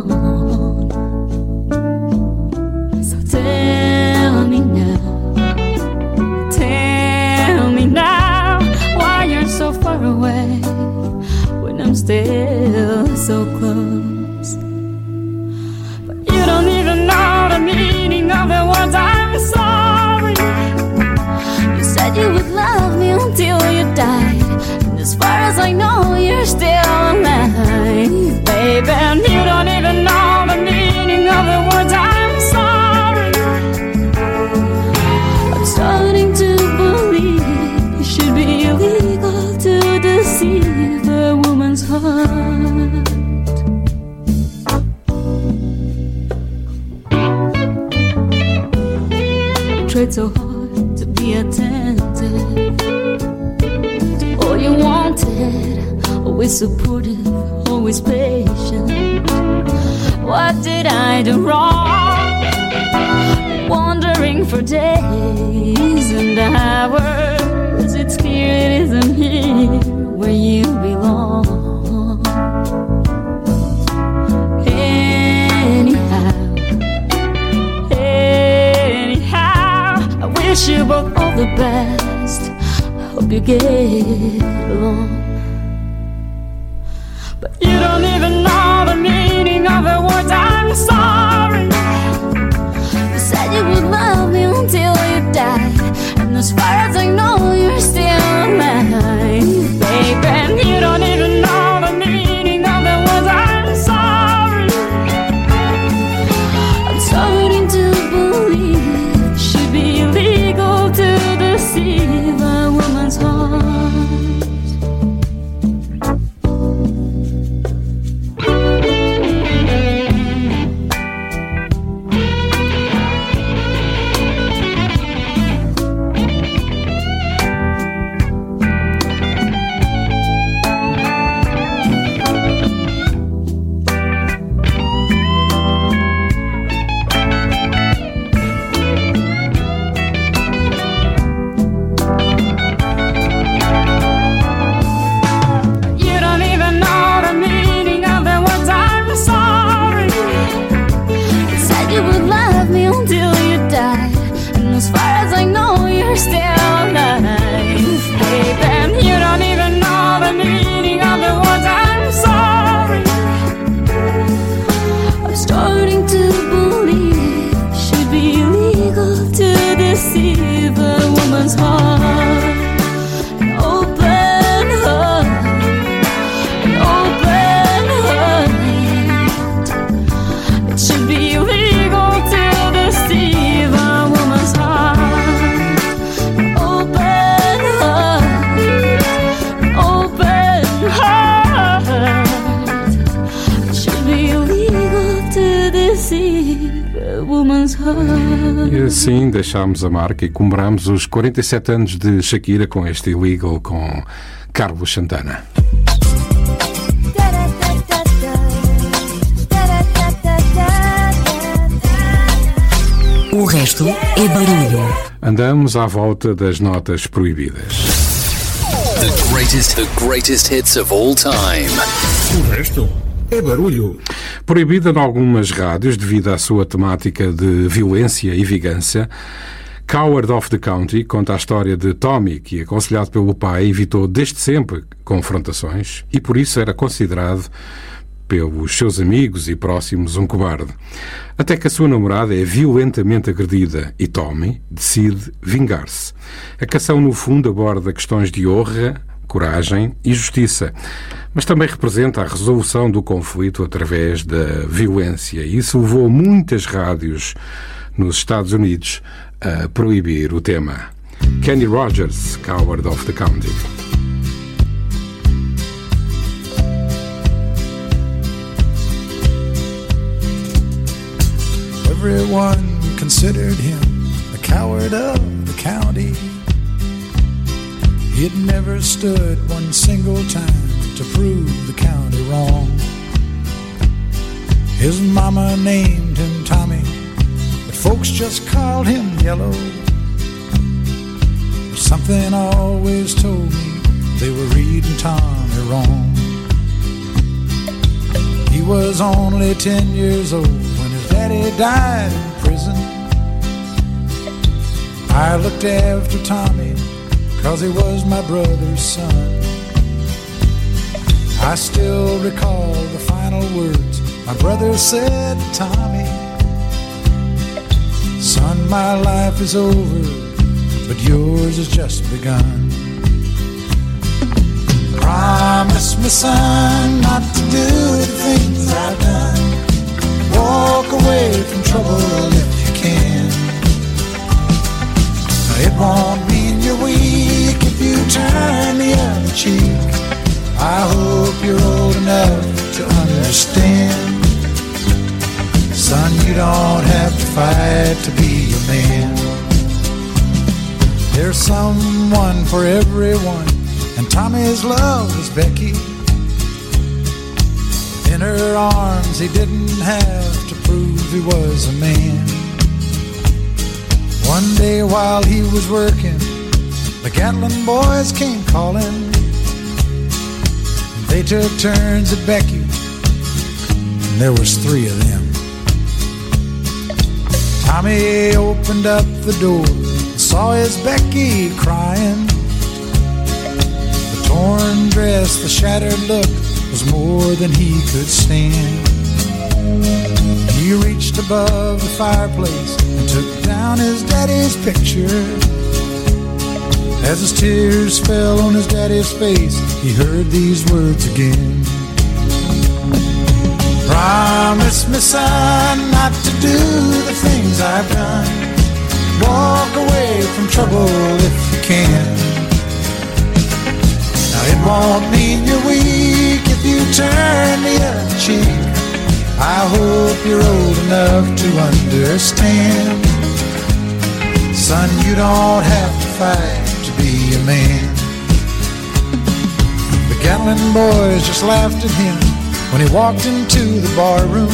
Died. And as far as I know, you're still alive, baby. Always supportive, always patient. What did I do wrong? Wandering for days and hours, it's clear it isn't here where you belong. Anyhow, anyhow, I wish you both all the best. I hope you get along. Died. And as far as I know, you're still alive, assim deixámos a marca e comemoramos os 47 anos de Shakira com este Illegal com Carlos Santana. O resto é barulho. Andamos à volta das notas proibidas. The greatest, the greatest hits of all time. O resto é barulho. Proibida em algumas rádios devido à sua temática de violência e vingança, Coward of the County conta a história de Tommy, que, aconselhado pelo pai, evitou desde sempre confrontações e por isso era considerado pelos seus amigos e próximos um cobarde. Até que a sua namorada é violentamente agredida e Tommy decide vingar-se. A canção, no fundo, aborda questões de honra, coragem e justiça, mas também representa a resolução do conflito através da violência. Isso levou muitas rádios nos Estados Unidos a proibir o tema. Kenny Rogers, Coward of the County. Everyone considered him the coward of the county. He'd never stood one single time to prove the county wrong. His mama named him Tommy, but folks just called him Yellow. Something always told me they were reading Tommy wrong. He was only 10 years old when his daddy died in prison. I looked after Tommy cause he was my brother's son. I still recall the final words my brother said to Tommy Son, my life is over, but yours has just begun. Promise me, son, not to do the things I've done. Walk away from trouble It won't mean you're weak if you turn the other cheek. I hope you're old enough to understand. Son, you don't have to fight to be a man. There's someone for everyone, and Tommy's love was Becky. In her arms, he didn't have to prove he was a man. One day while he was working, the Gatlin boys came calling. They took turns at Becky, and there was three of them. Tommy opened up the door and saw his Becky crying. The torn dress, the shattered look was more than he could stand. He reached above the fireplace and took down his daddy's picture. As his tears fell on his daddy's face, he heard these words again. Promise me, son, not to do the things I've done. Walk away from trouble if you can. Now it won't mean you're weak if you turn the other cheek. I hope you're old enough to understand. Son, you don't have to fight to be a man. The Gatlin boys just laughed at him when he walked into the bar room.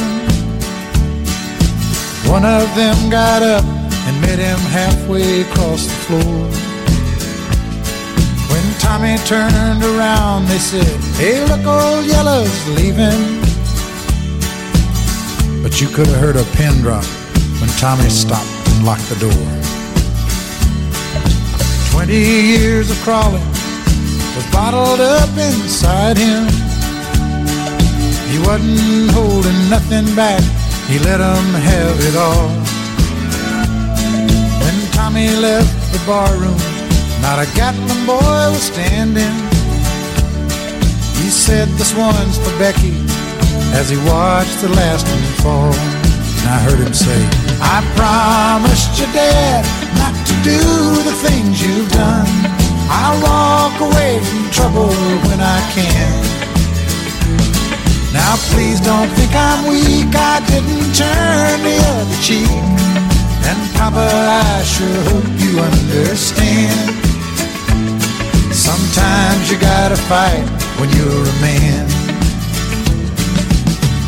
One of them got up and met him halfway across the floor. When Tommy turned around, they said, Hey, look, old Yellow's leaving. But you could have heard a pin drop when Tommy stopped and locked the door. Twenty years of crawling was bottled up inside him. He wasn't holding nothing back, he let 'em have it all. When Tommy left the barroom, not a Gatlin boy was standing. He said, This one's for Becky, as he watched the last one fall. And I heard him say, I promised your dad not to do the things you've done. I'll walk away from trouble when I can. Now please don't think I'm weak, I didn't turn the other cheek. And Papa, I sure hope you understand. Sometimes you gotta fight when you're a man.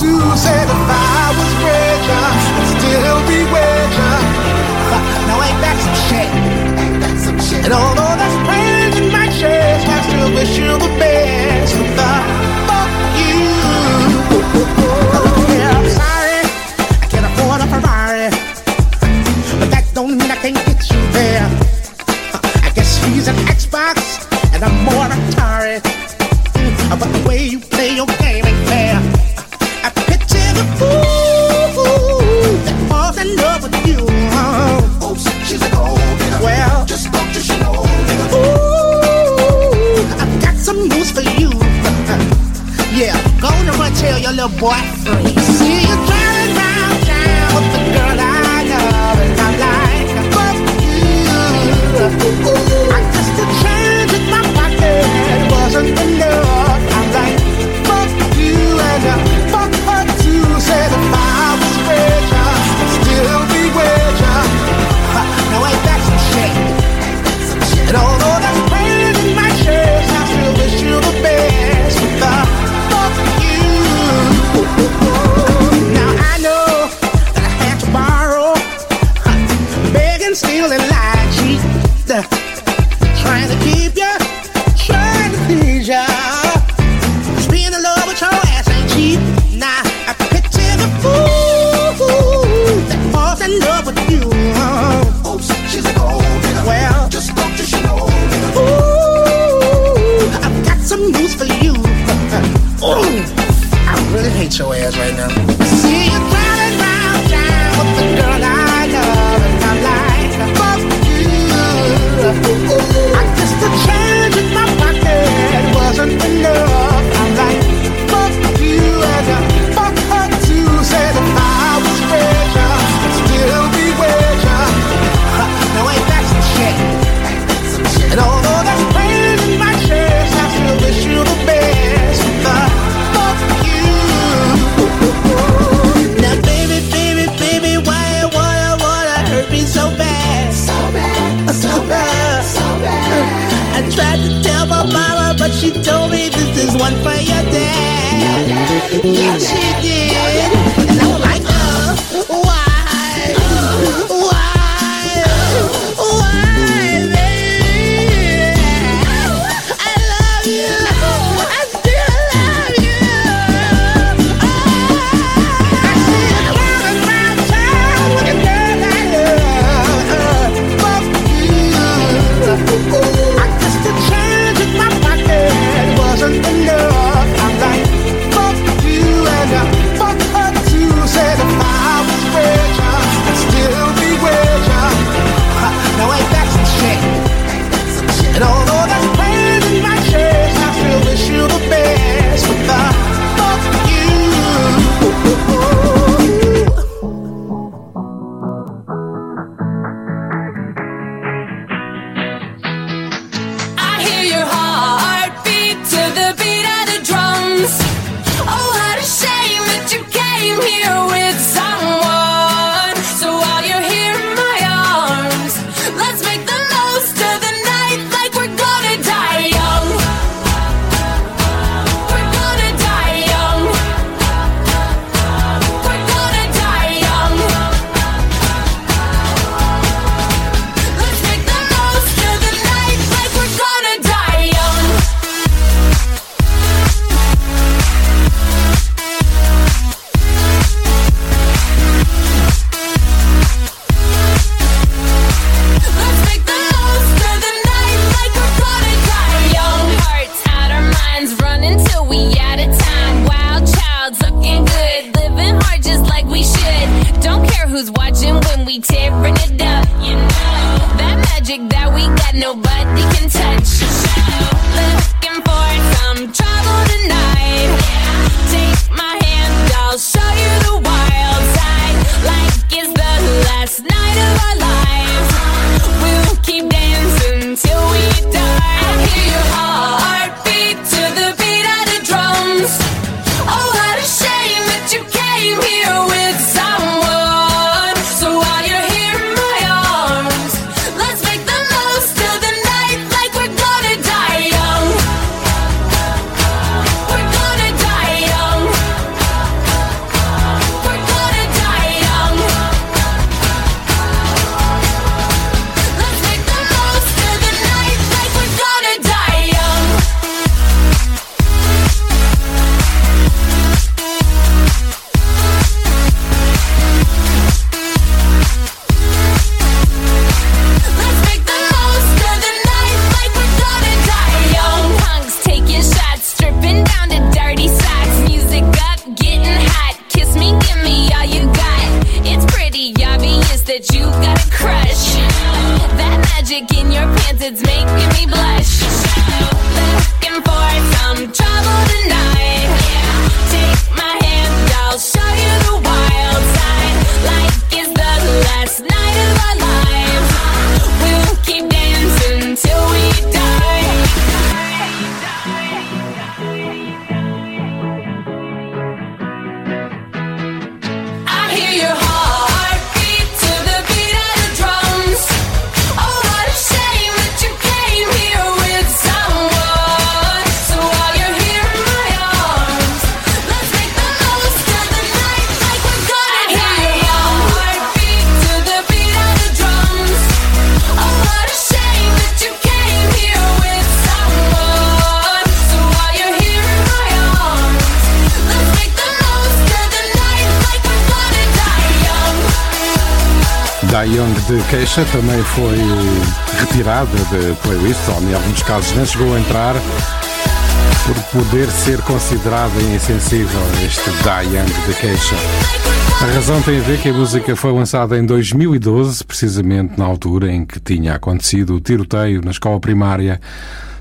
to say that I was with ya and still be with. Now ain't that some shit? Ain't that some shit? And although that's pain in my chest, I still wish you the best. With Bora! faixa também foi retirada da playlist, ou em alguns casos nem chegou a entrar, por poder ser considerada insensível este Diane de Queixa. A razão tem a ver que a música foi lançada em 2012, precisamente na altura em que tinha acontecido o tiroteio na escola primária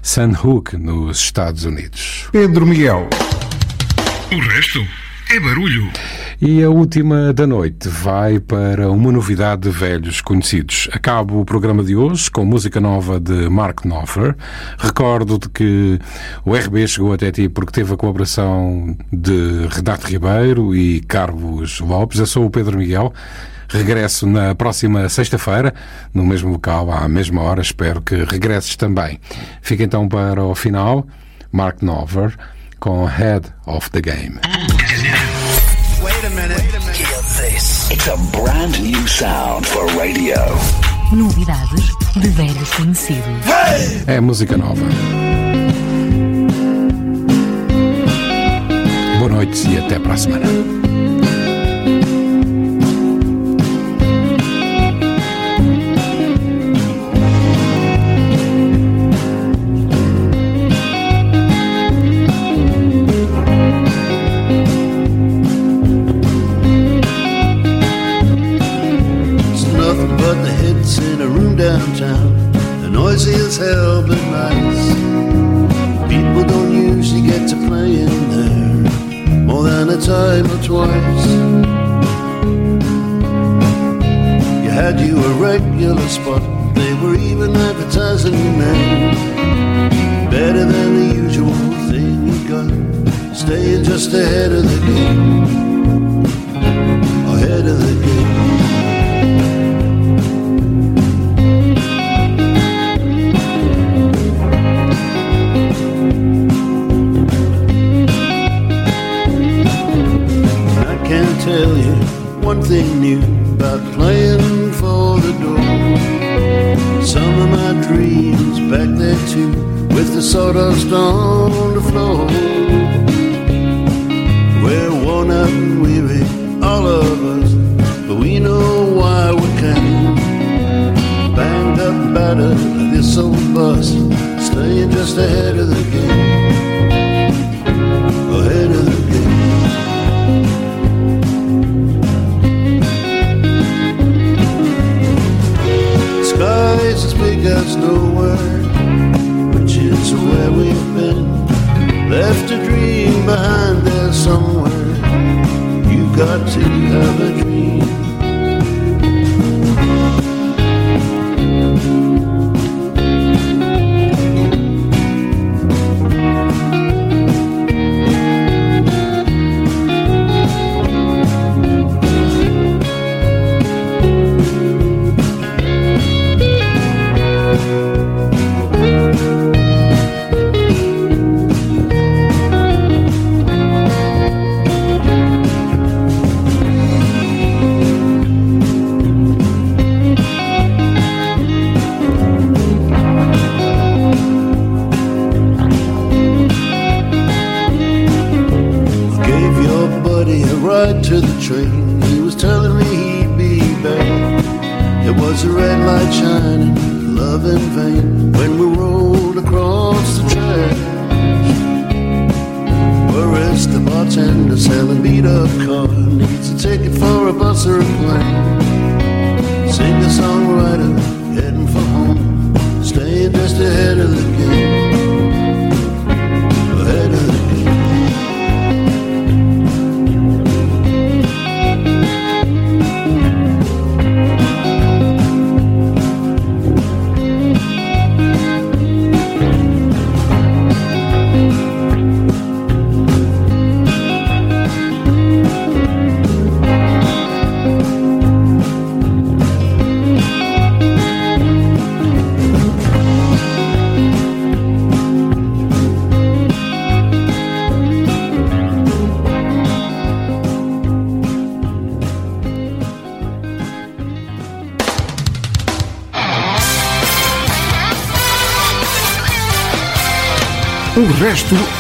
Sunhook, nos Estados Unidos. Pedro Miguel. O resto é barulho. E a última da noite vai para uma novidade de velhos conhecidos. Acabo o programa de hoje com música nova de Mark Knopfler. Recordo de que o RB chegou até ti porque teve a colaboração de Renato Ribeiro e Carlos Lopes. Eu sou o Pedro Miguel. Regresso na próxima sexta-feira, no mesmo local, à mesma hora. Espero que regresses também. Fica então para o final, Mark Knopfler com Head of the Game. A brand new sound for radio. Novidades de velhos conhecidos. Hey! É música nova. Boa noite e até para a semana.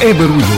O resto é barulho.